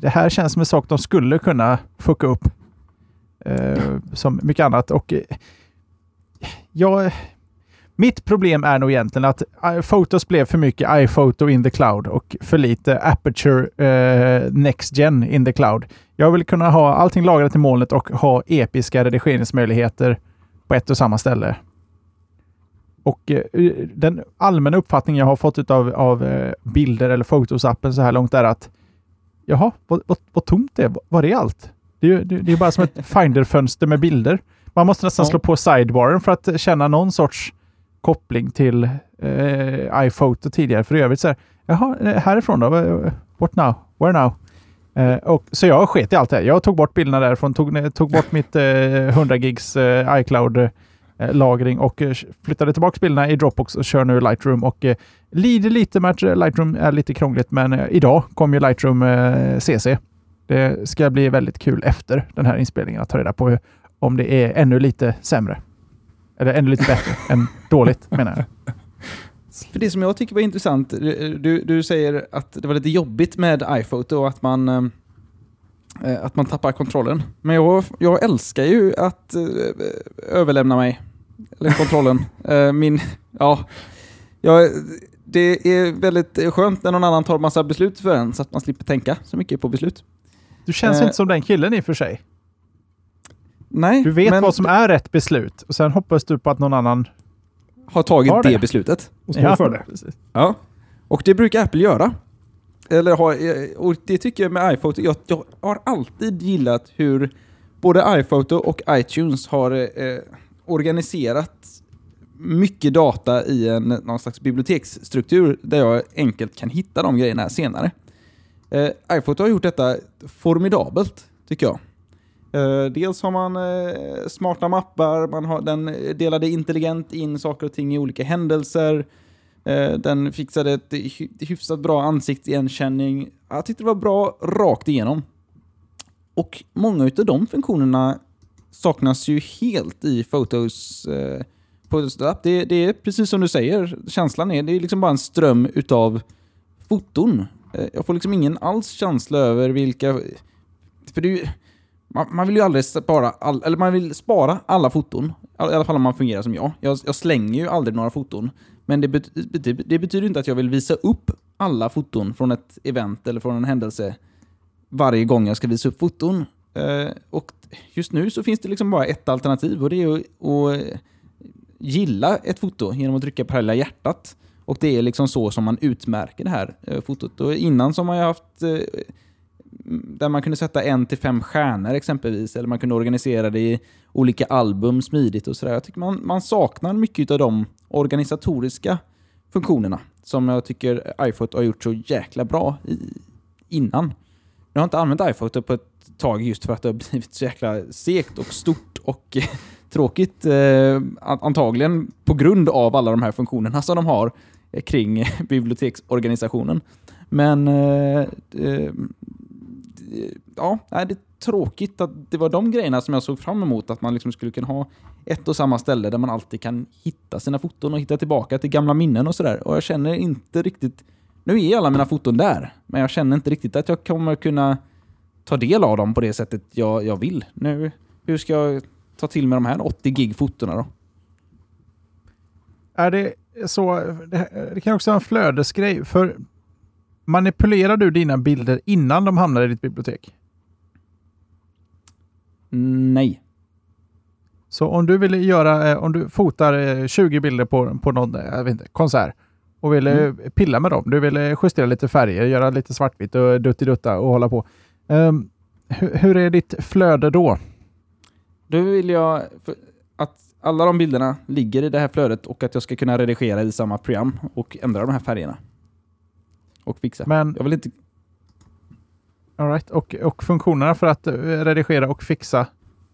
S2: det här känns som en sak de skulle kunna fucka upp. Eh, som mycket annat. Och eh, jag, mitt problem är nog egentligen att eh, Photos blev för mycket iPhoto in the cloud och för lite Aperture eh, Next Gen in the cloud. Jag vill kunna ha allting lagrat i molnet och ha episka redigeringsmöjligheter på ett och samma ställe. Och eh, den allmänna uppfattningen jag har fått av, av eh, bilder eller Photos-appen så här långt är att jaha, vad, vad, vad tomt det är. Var är allt? Det är, det är bara som ett Finder-fönster med bilder. Man måste nästan
S1: Ja.
S2: slå på sidebaren för att känna någon sorts koppling till eh, iPhoto tidigare. För i övrigt så här, jaha, eh, härifrån då? What now? Where now? Eh, och, så jag sket i allt det här. Jag tog bort bilderna därifrån, tog, eh, tog bort mitt eh, 100 gigs eh, iCloud-lagring eh, och flyttade tillbaka bilderna i Dropbox och kör nu Lightroom. Och eh, lider lite med att Lightroom är lite krångligt, men eh, idag kom ju Lightroom eh, CC. Det ska bli väldigt kul efter den här inspelningen att ta reda på om det är ännu lite sämre. Eller ännu lite bättre än dåligt menar jag.
S1: För det som jag tycker var intressant, du, du säger att det var lite jobbigt med iPhoto och att man, eh, att man tappar kontrollen. Men jag, jag älskar ju att eh, överlämna mig, eller kontrollen. Eh, Min, ja, jag, det är väldigt skönt när någon annan tar massa beslut för en så att man slipper tänka så mycket på beslut.
S2: Du känns
S1: Eh.
S2: inte som den killen i och för sig.
S1: Nej,
S2: Du vet
S1: men
S2: vad som är rätt beslut och sen hoppas du på att någon annan
S1: har tagit
S2: har
S1: det.
S2: det.
S1: beslutet.
S3: Och står för det.
S2: precis.
S1: Ja, och det brukar Apple göra. Eller ha, eh, och det tycker jag med iPhoto. Jag, jag har alltid gillat hur både iPhoto och iTunes har eh, organiserat mycket data i en någon slags biblioteksstruktur där jag enkelt kan hitta de grejerna senare. Eh, iPhoto har gjort detta formidabelt, tycker jag. Eh, dels har man eh, smarta mappar, man har, den delade intelligent in saker och ting i olika händelser. Eh, den fixade ett hy- hyfsat bra ansiktsigenkänning. Jag tyckte det var bra rakt igenom. Och många av de funktionerna saknas ju helt i Photos, eh, Photos app. Det, det är precis som du säger, känslan är det är liksom bara en ström utav foton. Jag får liksom ingen alls känsla över vilka... För det är ju, man, man vill ju aldrig spara, all, eller man vill spara alla foton. I alla fall om man fungerar som jag. Jag, jag slänger ju aldrig några foton. Men det, bet, det, det betyder inte att jag vill visa upp alla foton från ett event eller från en händelse varje gång jag ska visa upp foton. Eh, och just nu så finns det liksom bara ett alternativ och det är att, att gilla ett foto genom att trycka på hjärtat. Och det är liksom så som man utmärker det här eh, fotot. Och innan så har man ju haft eh, där man kunde sätta en till fem stjärnor exempelvis, eller man kunde organisera det i olika album smidigt och sådär. Jag tycker man, man saknar mycket av de organisatoriska funktionerna som jag tycker iPhoto har gjort så jäkla bra i, innan. Jag har inte använt iPhoto på ett tag just för att det har blivit så jäkla segt och stort och tråkigt. Eh, antagligen på grund av alla de här funktionerna som de har eh, kring biblioteksorganisationen. Men eh, eh ja, det är tråkigt att det var de grejerna som jag såg fram emot. Att man liksom skulle kunna ha ett och samma ställe där man alltid kan hitta sina foton och hitta tillbaka till gamla minnen och sådär. Och jag känner inte riktigt... Nu är alla mina foton där, men jag känner inte riktigt att jag kommer kunna ta del av dem på det sättet jag, jag vill. Nu, hur ska jag ta till mig de här 80 gig fotona då?
S2: är det så, det, det kan också vara en flödesgrej, för manipulerar du dina bilder innan de hamnar i ditt bibliotek?
S1: Nej.
S2: Så om du vill göra, eh, om du fotar eh, 20 bilder på, på någon eh, jag vet inte, konsert och vill eh, pilla med dem, du vill eh, justera lite färger, göra lite svartvitt och duttidutta och hålla på. Ehm, hur, hur är ditt flöde då?
S1: Då vill jag att alla de bilderna ligger i det här flödet och att jag ska kunna redigera i samma program och ändra de här färgerna. Och fixa.
S2: Men
S1: Jag vill inte...
S2: All right. och, och funktionerna för att eh, redigera och fixa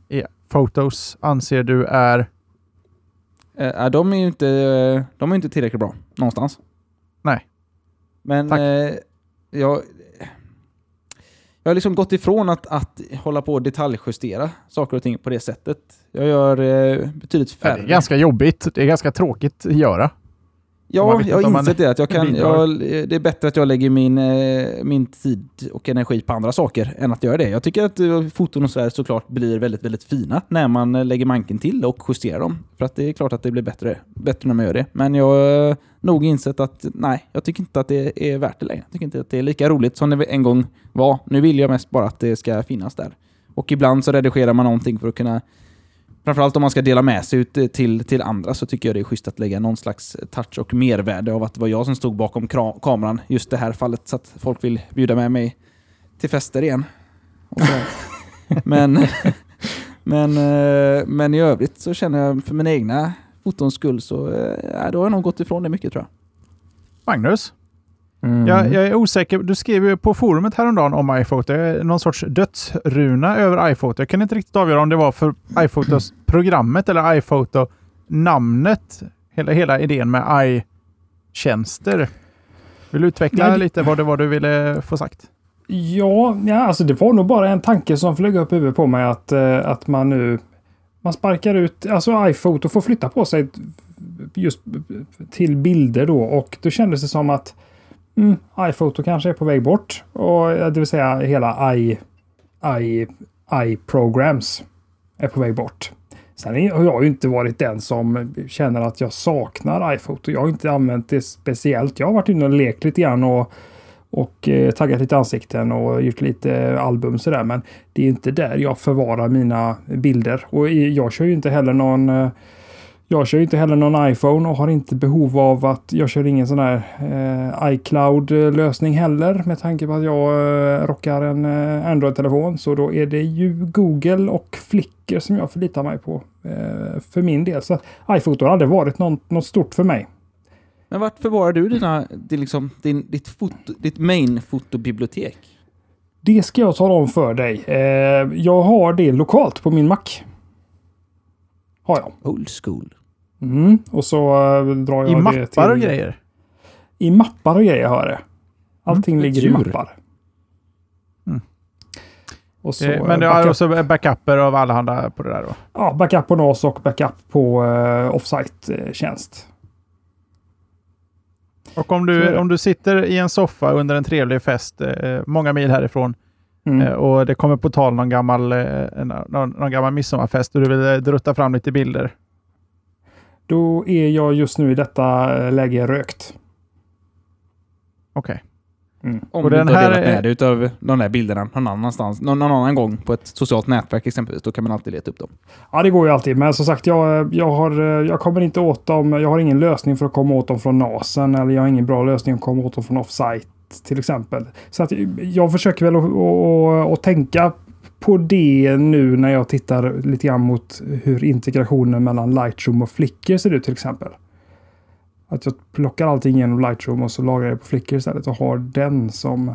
S2: i Photos anser du är
S1: Eh, de är ju inte, eh, de är inte tillräckligt bra någonstans.
S2: Nej.
S1: Men
S2: Tack.
S1: eh, jag, jag har liksom gått ifrån att, att hålla på och detaljjustera saker och ting på det sättet. Jag gör eh, betydligt
S2: det
S1: färre.
S2: är ganska jobbigt. Det är ganska tråkigt att göra.
S1: Ja, jag har insett det. Att jag kan, jag, det är bättre att jag lägger min, eh, min tid och energi på andra saker än att göra det. Jag tycker att eh, foton och sådär såklart blir väldigt, väldigt fina när man eh, lägger manken till och justerar dem. För att det är klart att det blir bättre, bättre när man gör det. Men jag har nog insett att nej, jag tycker inte att det är värt det längre. Jag tycker inte att det är lika roligt som det en gång var. Nu vill jag mest bara att det ska finnas där. Och ibland så redigerar man någonting för att kunna Framförallt om man ska dela med sig ut eh, till, till andra så tycker jag det är schysst att lägga någon slags touch och mervärde av att det var jag som stod bakom kameran just det här fallet så att folk vill bjuda med mig till fester igen. Men, men, eh, men i övrigt så känner jag för mina egna fotons skull så eh, då har jag nog gått ifrån det mycket tror jag.
S2: Magnus,
S3: Mm.
S2: jag, jag är osäker. Du skrev ju på forumet häromdagen om iPhoto, någon sorts dödsruna över iPhoto. Jag kan inte riktigt avgöra om det var för iPhotos programmet eller iPhoto namnet. Hela, hela idén med i-tjänster. Vill du utveckla
S3: Nej,
S2: lite vad det var du ville få sagt?
S3: Ja, ja, alltså det var nog bara en tanke som flög upp huvudet på mig att, eh, att man nu man sparkar ut, alltså iPhoto får flytta på sig just till bilder då och då kändes det som att mm, iPhoto kanske är på väg bort. Och, eh, det vill säga hela i, i, i-programs är på väg bort. Sen har jag ju inte varit den som känner att jag saknar iPhoto. Jag har inte använt det speciellt. Jag har varit inne och lekt lite grann och och eh, taggat lite ansikten och gjort lite album sådär. Men det är inte där jag förvarar mina bilder. Och jag kör ju inte heller någon eh, jag kör inte heller någon iPhone och har inte behov av att jag kör ingen sån här eh, iCloud-lösning heller med tanke på att jag eh, rockar en eh, Android-telefon. Så då är det ju Google och Flickr som jag förlitar mig på eh, för min del. Så iPhoto har aldrig varit något, något stort för mig.
S1: Men vart förvarar du dina, din, liksom, din, ditt, foto, ditt main-fotobibliotek?
S3: Det ska jag tala om för dig. Eh, jag har det lokalt på min Mac. Har jag.
S1: Old school.
S3: Mm. Och så eh, drar jag
S2: I
S3: det
S2: mappar
S3: till...
S2: och grejer?
S3: I mappar och grejer har jag det. Allting
S1: Mm,
S3: ligger i mappar.
S2: Mm.
S3: Och så,
S2: Eh, Men du
S3: eh,
S2: har också backuper av allehanda på det där då?
S3: ja, backup på NAS och backup på uh, offsite-tjänst.
S2: Och om du, om du sitter i en soffa under en trevlig fest, eh, många mil härifrån,
S3: Mm.
S2: eh, och det kommer på tal någon gammal, eh, någon, någon gammal midsommarfest och du vill eh, drutta fram lite bilder.
S3: Då är jag just nu i detta läge rökt.
S2: Okej.
S3: Mm.
S1: Om
S2: Och
S1: du
S2: den
S1: inte har
S2: här
S1: delat
S2: är-
S1: med dig utav de där bilderna någon annanstans, någon, någon annan gång på ett socialt nätverk exempelvis, då kan man alltid leta upp dem.
S3: Ja, det går ju alltid. Men som sagt, jag, jag, har, jag kommer inte åt dem. Jag har ingen lösning för att komma åt dem från NASen. Eller jag har ingen bra lösning att komma åt dem från offsite till exempel. Så att jag försöker väl att, tänka på det nu när jag tittar lite grann mot hur integrationen mellan Lightroom och Flickr ser ut till exempel. Att jag plockar allting genom Lightroom och så lagrar jag det på Flickr istället och har den som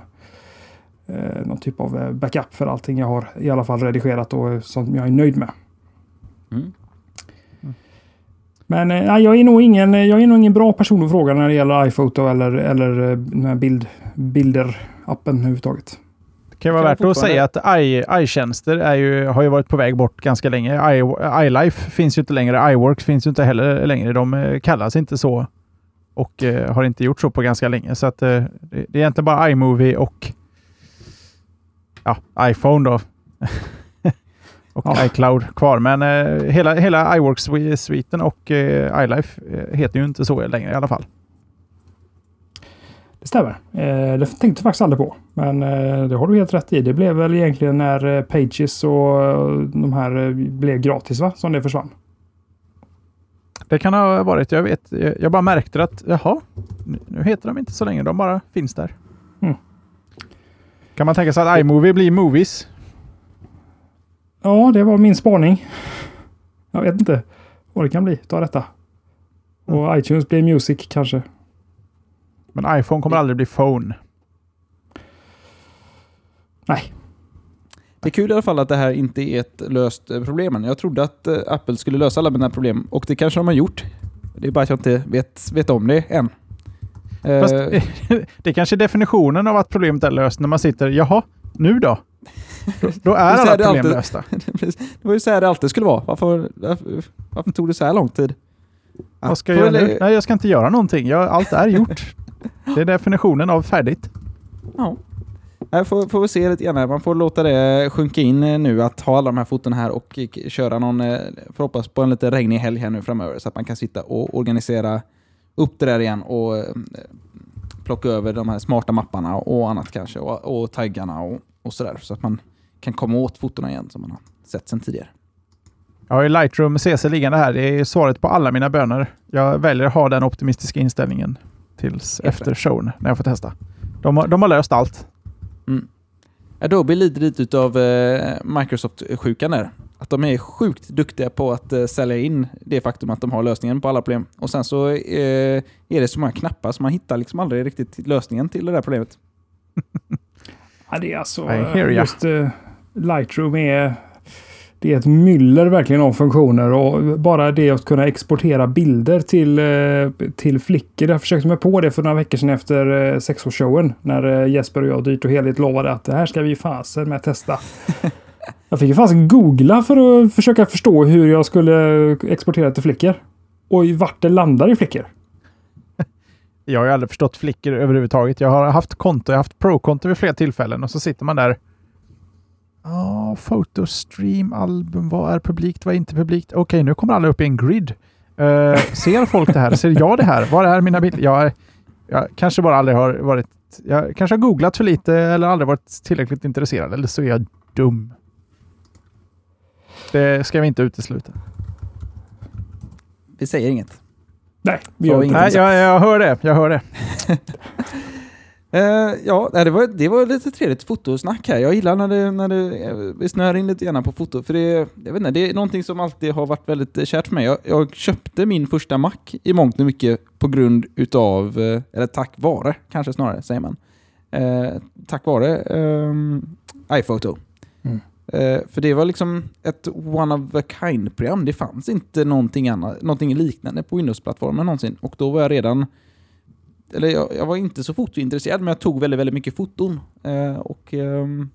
S3: eh, någon typ av eh, backup för allting jag har i alla fall redigerat och som jag är nöjd med.
S1: Mm.
S3: Men eh, jag, är nog ingen, jag är nog ingen bra person att fråga när det gäller iPhoto eller, eller eh, bild, bilder-appen överhuvudtaget.
S2: Det kan vara värt att säga att i-tjänster ju, har ju varit på väg bort ganska länge. I- iLife finns ju inte längre. iWork finns ju inte heller längre. De eh, kallas inte så och eh, har inte gjort så på ganska länge. Så att, eh, det, det är egentligen bara iMovie och ja, iPhone då. och
S3: Ja.
S2: iCloud kvar. Men eh, hela, hela iWorks-sviten och eh, iLife eh, heter ju inte så längre i alla fall.
S3: Det stämmer. Eh, det tänkte jag faktiskt aldrig på. Men eh, det har du helt rätt i. Det blev väl egentligen när eh, Pages och eh, de här blev gratis va? Som det försvann.
S2: Det kan ha varit, jag vet. Jag bara märkte att jaha, nu- nu heter de inte så länge. De bara finns där.
S3: Mm.
S2: Kan man tänka sig att iMovie blir Movies?
S3: Ja, det var min spaning. Jag vet inte vad det kan bli Ta detta. Och iTunes blir Music kanske.
S2: Men iPhone kommer aldrig bli Phone.
S3: Nej,
S1: Det är kul i alla fall att det här inte är ett löst eh, problem. Jag trodde att eh, Apple skulle lösa alla mina problem och det kanske de har gjort. Det är bara att jag inte vet, vet om det än. Eh,
S2: Fast, det är kanske är definitionen av att problemet är löst när man sitter, jaha, nu då? Då, då är alla
S1: det
S2: problem
S1: alltid-
S2: lösta.
S1: det var ju så här det alltid skulle vara. Varför, varför, varför tog det så här lång tid?
S2: Vad ska jag göra nu? Nej, jag ska inte göra någonting. Jag, allt är gjort. Det är definitionen av färdigt.
S1: Ja. Jag får, får vi se lite grann. Man får låta det sjunka in eh, nu att ha alla de här foten här och k- köra någon, eh, får hoppas på en lite regnig helg här nu framöver så att man kan sitta och organisera upp det där igen och eh, plocka över de här smarta mapparna och annat kanske och, och taggarna och, och sådär så att man kan komma åt fotona igen som man har sett sedan tidigare.
S2: Jag har ju Lightroom CC liggande här. Det är svaret på alla mina böner. Jag väljer att ha den optimistiska inställningen tills
S1: Helt
S2: efter showen när jag får testa. De har, de har löst allt.
S1: Adobe lider lite av eh, Microsoft-sjukan där. Att de är sjukt duktiga på att eh, sälja in det faktum att de har lösningen på alla problem. Och sen så eh, är det så många knappar så man hittar liksom aldrig riktigt lösningen till det där problemet.
S3: Ja, det är alltså just Lightroom är det är ett myller verkligen av funktioner och bara det att kunna exportera bilder till, eh, till Flickr. Jag försökte mig på det för några veckor sedan efter eh, sexårsshowen när eh, Jesper och jag dyrt och heligt lovade att det här ska vi fasen med testa. jag fick ju fasen googla för att försöka förstå hur jag skulle exportera till Flickr. Och vart det landar i Flickr.
S2: Jag har ju aldrig förstått flickor överhuvudtaget. Jag har haft konto, jag har haft pro-konto vid flera tillfällen och så sitter man där. Ja, photostream, album, vad är publikt, vad är inte publikt? Okej, nu kommer alla upp i en grid. Eh, ser folk det här? Ser jag det här? Var är mina bilder? Jag, jag kanske bara aldrig har varit... Jag kanske har googlat för lite eller aldrig varit tillräckligt intresserad. Eller så är jag dum. Det ska vi inte utesluta.
S1: Vi säger inget.
S3: Nej, vi
S1: Så
S3: gör
S1: inget.
S3: inte
S2: Nej, jag, jag hör det. Jag hör det.
S1: Eh, ja, det var, det var lite trevligt fotosnack här. Jag gillar när, det, när det, eh, snör in lite grann på foto. För det, jag vet inte, det är någonting som alltid har varit väldigt eh, kärt för mig. Jag, jag köpte min första Mac i mångt och mycket på grund utav, eller tack vare kanske snarare, säger man. Eh, tack vare ehm, iPhoto.
S3: Mm.
S1: Eh, för det var liksom ett one of a kind-program. Det fanns inte någonting, annat, någonting liknande på Windows-plattformen någonsin. Och då var jag redan eller jag, jag var inte så fotointresserad, men jag tog väldigt, väldigt mycket foton. Eh, och ehm,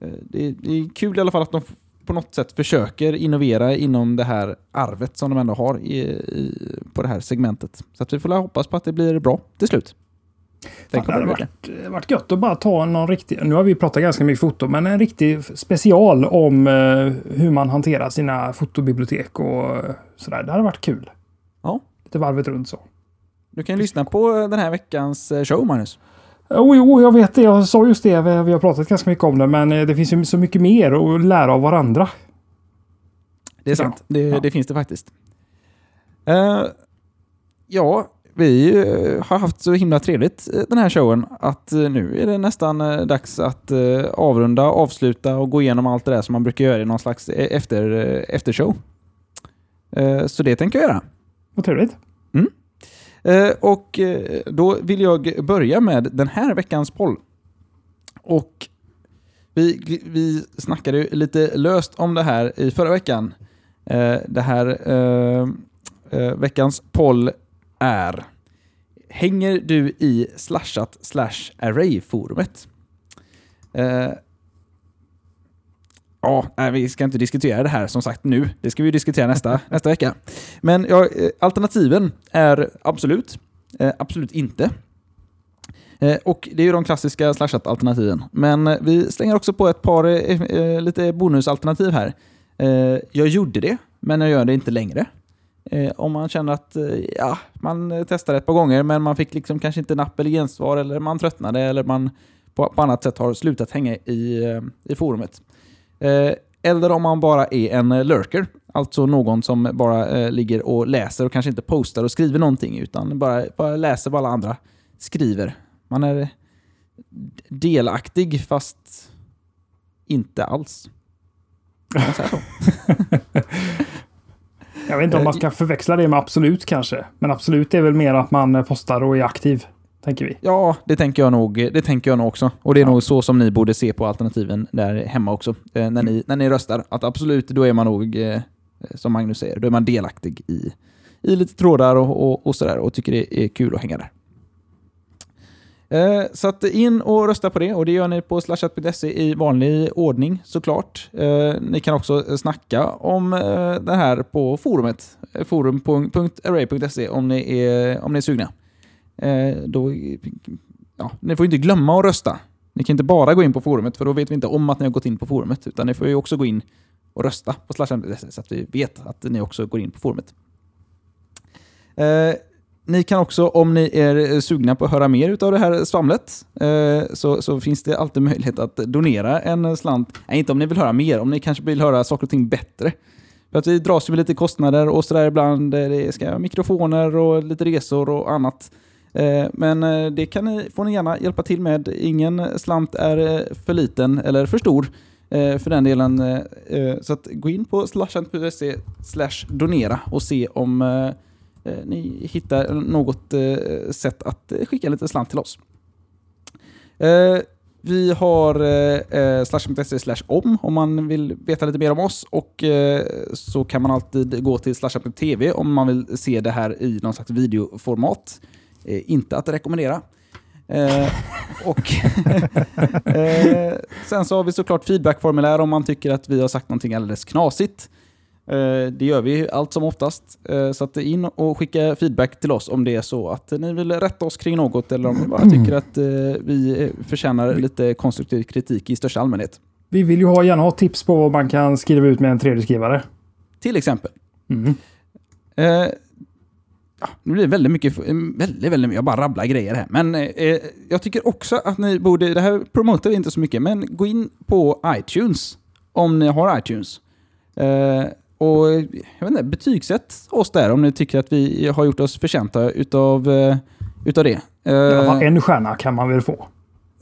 S1: eh, det, det är kul i alla fall att de på något sätt försöker innovera inom det här arvet som de ändå har i, i, på det här segmentet. Så att vi får hoppas på att det blir bra till slut.
S3: Fan, det hade varit, varit gött att bara ta någon riktig, nu har vi pratat ganska mycket foto, men en riktig special om eh, hur man hanterar sina fotobibliotek och eh, sådär. Det hade varit kul.
S1: Ja.
S3: Lite varvet runt så.
S1: Du kan ju lyssna på den här veckans eh, show, Magnus.
S3: Jo, jo, jag vet det. Jag sa just det. Vi har pratat ganska mycket om det, men eh, det finns ju så mycket mer att lära av varandra.
S1: Det är sant. Det,
S3: Ja.
S1: det finns det faktiskt. Eh, ja, vi eh, har haft så himla trevligt eh, den här showen att eh, nu är det nästan eh, dags att eh, avrunda, avsluta och gå igenom allt det där som man brukar göra i någon slags eh, efter, eh, eftershow. Eh, så det tänker jag göra.
S3: Vad trevligt.
S1: Eh, och eh, då vill jag börja med den här veckans poll. Och vi, vi snackade ju lite löst om det här i förra veckan. Eh, det här veckans poll är Hänger du i slashat slash array-forumet? Ja, nej, vi ska inte diskutera det här som sagt nu. Det ska vi diskutera nästa, nästa vecka. Men ja, eh, alternativen är absolut, eh, absolut inte. Eh, och det är ju de klassiska slashat-alternativen. Men eh, vi slänger också på ett par eh, eh, lite bonusalternativ här. Jag gjorde det, men jag gör det inte längre. Om man känner att ja, man testade ett par gånger, men man fick liksom kanske inte napp eller gensvar, eller man tröttnade, eller man på, på annat sätt har slutat hänga i, i forumet. Eh, eller om man bara är en eh, lurker, alltså någon som bara eh, ligger och läser och kanske inte postar och skriver någonting, utan bara, bara läser vad alla andra skriver. Man är eh, delaktig, fast inte alls.
S3: Jag vet inte om man ska förväxla det med absolut kanske. Men absolut är väl mer att man postar och är aktiv. Tänker vi.
S1: Ja, det tänker jag nog, det tänker jag nog också. Och det är ja. nog så som ni borde se på alternativen där hemma också. Eh, när, ni, när ni röstar. Att absolut, då är man nog, eh, som Magnus säger, då är man delaktig i, i lite trådar och, och, och sådär och tycker det är kul att hänga där. Eh, så att in och rösta på det och det gör ni på slashat.se i vanlig ordning såklart. Eh, ni kan också snacka om eh, det här på forumet, forum.array.se om ni är, om ni är sugna. Eh, då, ja, ni får inte glömma att rösta. Ni kan inte bara gå in på forumet för då vet vi inte om att ni har gått in på forumet utan ni får ju också gå in och rösta på slashat.se så att vi vet att ni också går in på forumet. Eh, ni kan också, om ni är sugna på att höra mer av det här svamlet, eh, så, så, finns det alltid möjlighet att donera en slant. Nej, inte om ni vill höra mer, om ni kanske vill höra saker och ting bättre. För att vi dras ju med lite kostnader och sådär ibland. Eh, det ska mikrofoner och lite resor och annat. Eh, men eh, det kan ni, får ni gärna hjälpa till med. Ingen slant är eh, för liten eller för stor för den delen. Så att gå in på slashant.se donera och se om ni hittar något sätt att skicka lite slant till oss. Vi har eh, slash.se slash om om man vill veta lite mer om oss och eh, så kan man alltid gå till slash.tv om man vill se det här i någon slags videoformat. Eh, inte att rekommendera. Eh, och sen så har vi såklart feedbackformulär om man tycker att vi har sagt någonting alldeles knasigt. Eh, det gör vi allt som oftast. Eh, så att in och skicka feedback till oss om det är så att ni vill rätta oss kring något eller om ni bara tycker att eh, vi förtjänar lite konstruktiv kritik i största allmänhet.
S3: Vi vill ju gärna ha tips på vad man kan skriva ut med en 3D-skrivare.
S1: Till exempel. Mm. Eh, ja, nu blir det väldigt mycket, väldigt, väldigt, jag bara rabblar grejer här. Men eh, jag tycker också att ni borde, det här promotar vi inte så mycket, men gå in på iTunes om ni har iTunes. Eh, och jag vet inte, betygsätt oss där om ni tycker att vi har gjort oss förtjänta utav, uh, utav det.
S3: Uh, ja, en stjärna kan man väl få?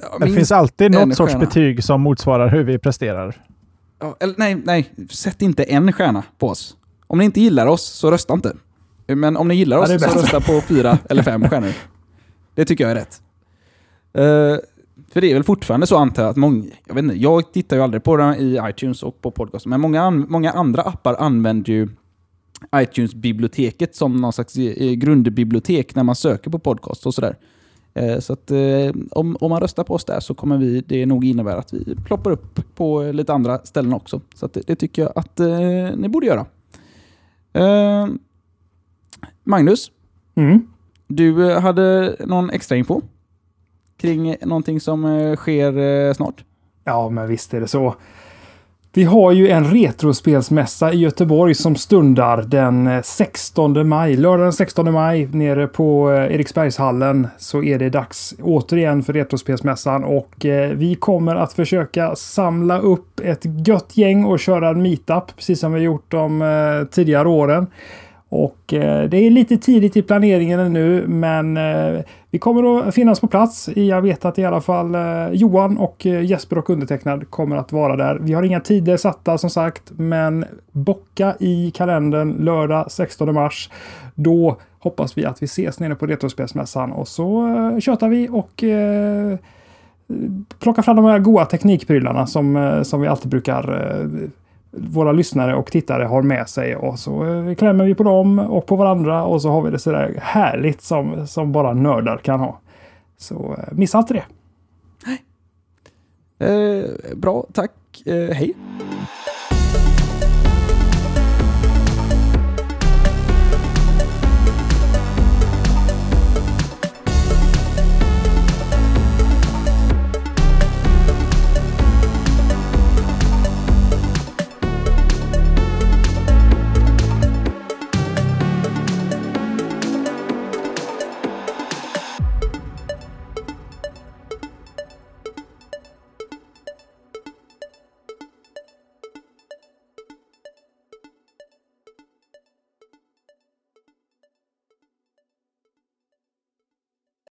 S2: Ja, det finns alltid något sorts stjärna. betyg som motsvarar hur vi presterar.
S1: Ja, eller, nej, nej, sätt inte en stjärna på oss. Om ni inte gillar oss, så rösta inte. Men om ni gillar oss, så rösta på fyra eller fem stjärnor. Det tycker jag är rätt. Uh, för det är väl fortfarande så antar jag att många, jag vet inte, jag tittar ju aldrig på det i iTunes och på podcast, men många, många andra appar använder ju iTunes-biblioteket som någon slags eh, grundbibliotek när man söker på podcast och sådär. Eh, så att eh, om, om man röstar på oss där så kommer vi, det nog innebära att vi ploppar upp på lite andra ställen också. Så det, det, tycker jag att ni borde göra. Magnus, mm. du hade någon extra info? kring någonting som eh, sker eh, snart?
S3: Ja, men visst är det så. Vi har ju en retrospelsmässa i Göteborg som stundar den 16 eh, maj. Lördag den 16 maj nere på Eriksbergshallen så är det dags återigen för Retrospelsmässan och vi kommer att försöka samla upp ett gött gäng och köra en meetup precis som vi gjort de tidigare åren. Och eh, det är lite tidigt i planeringen ännu, men eh, vi kommer att finnas på plats. Jag vet att i alla fall eh, Johan och eh, Jesper och undertecknad kommer att vara där. Vi har inga tider satta som sagt, men bocka i kalendern lördag 16 mars. Då hoppas vi att vi ses nere på Retrospelsmässan och så eh, tjötar vi och eh, plockar fram de här goa teknikprylarna som, som vi alltid brukar våra lyssnare och tittare har med sig och så eh, klämmer vi på dem och på varandra och så har vi det sådär härligt som, som bara nördar kan ha. Så eh, missa inte det.
S1: Eh, bra, tack. Eh, hej.